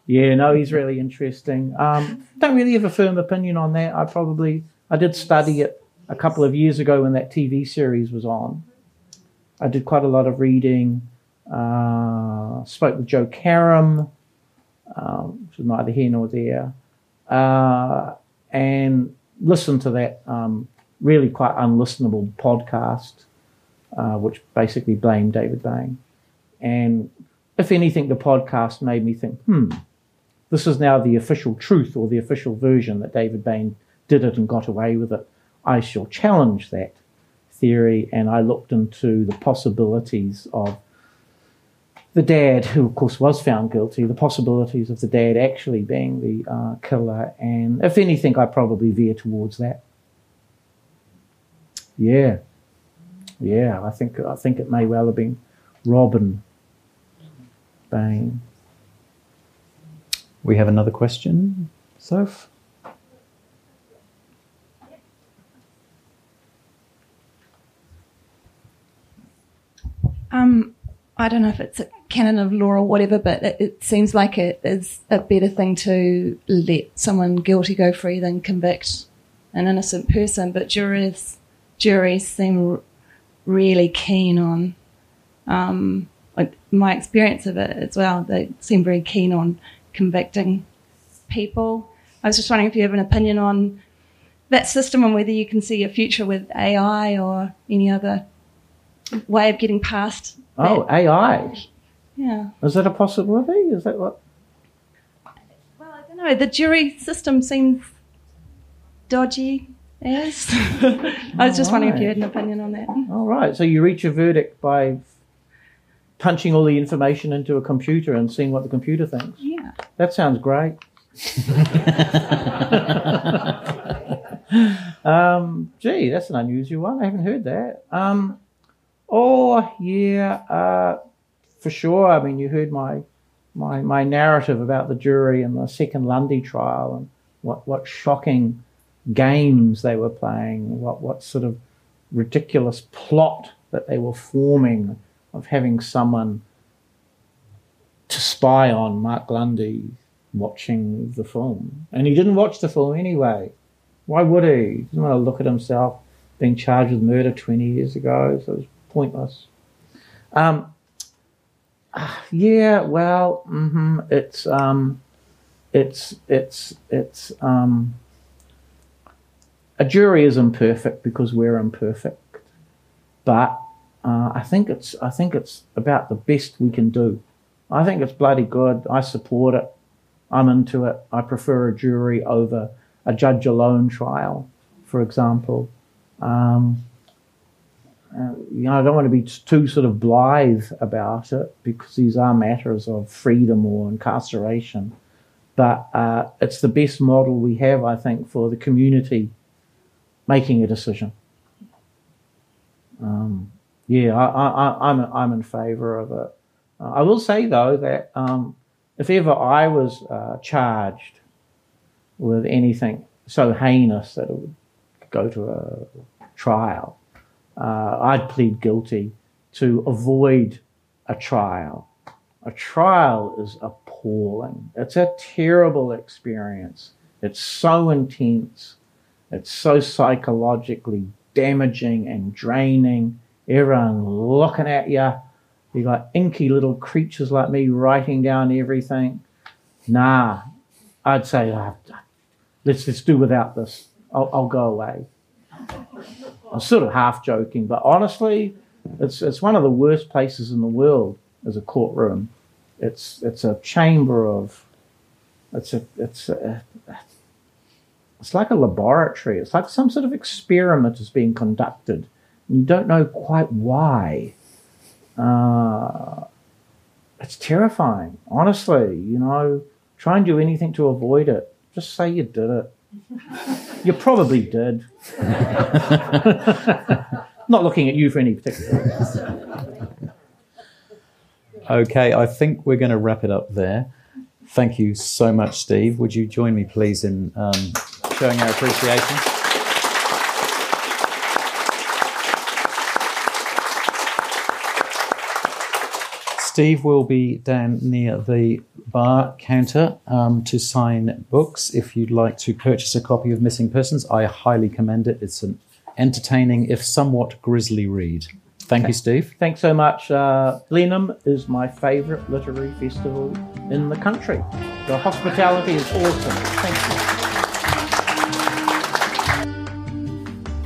yeah, no, he's really interesting. Um, don't really have a firm opinion on that. I probably, I did study it a couple of years ago when that TV series was on. I did quite a lot of reading. Uh, spoke with Joe Karam, um, which was neither here nor there, uh, and listened to that um, really quite unlistenable podcast, uh, which basically blamed David Bain. And if anything, the podcast made me think, hmm, this is now the official truth or the official version that David Bain did it and got away with it. I shall challenge that theory. And I looked into the possibilities of the dad, who of course was found guilty, the possibilities of the dad actually being the uh, killer. And if anything, I probably veer towards that. Yeah. Yeah, I think I think it may well have been Robin Bain. We have another question, Soph. Um, I don't know if it's a canon of law or whatever, but it, it, seems like it is a better thing to let someone guilty go free than convict an innocent person. But juries juries seem really keen on um, my experience of it as well. They seem very keen on convicting people. I was just wondering if you have an opinion on that system and whether you can see a future with AI or any other way of getting past. Oh, that. AI. Yeah. Is that a possibility? Is that what? Well, I don't know. The jury system seems dodgy. Yes. I was just right. wondering if you had an opinion on that. All right. So you reach a verdict by punching all the information into a computer and seeing what the computer thinks. Yeah. That sounds great. um, gee, that's an unusual one. I haven't heard that. Um, Oh yeah, uh, for sure. I mean, you heard my my my narrative about the jury and the second Lundy trial and what what shocking games they were playing, what what sort of ridiculous plot that they were forming of having someone to spy on Mark Lundy watching the film. And he didn't watch the film anyway. Why would he? He didn't want to look at himself being charged with murder 20 years ago. So it was pointless. Um, yeah, well, mm-hmm, it's um, it's it's it's um, a jury is imperfect because we're imperfect, but uh, I think it's I think it's about the best we can do. I think it's bloody good. I support it. I'm into it. I prefer a jury over a judge alone trial, for example. Um, uh, you know, I don't want to be too sort of blithe about it because these are matters of freedom or incarceration. But uh, it's the best model we have, I think, for the community making a decision. Um, yeah, I, am I'm, I'm in favour of it. Uh, I will say though that um, if ever I was uh, charged with anything so heinous that it would go to a trial, uh, I'd plead guilty to avoid a trial. A trial is appalling. It's a terrible experience. It's so intense. It's so psychologically damaging and draining. Everyone looking at you. You got inky little creatures like me writing down everything. Nah, I'd say uh, let's let's do without this. I'll, I'll go away. I'm sort of half joking, but honestly, it's it's one of the worst places in the world as a courtroom. It's it's a chamber of it's a it's a, it's like a laboratory. It's like some sort of experiment is being conducted. And you don't know quite why. Uh, it's terrifying, honestly. You know, try and do anything to avoid it. Just say you did it. you probably did. Not looking at you for any particular. Reason. Okay, I think we're going to wrap it up there. Thank you so much, Steve. Would you join me, please, in um, showing our appreciation? Steve will be down near the bar counter um, to sign books. If you'd like to purchase a copy of Missing Persons, I highly commend it. It's an entertaining, if somewhat grisly read. Thank you, Steve. Thanks so much. Uh, Blenheim is my favourite literary festival in the country. The hospitality is awesome. Thank you.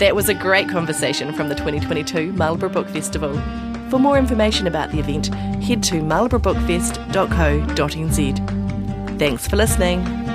That was a great conversation from the 2022 Marlborough Book Festival. For more information about the event, head to marlboroughbookfest.co.nz. Thanks for listening.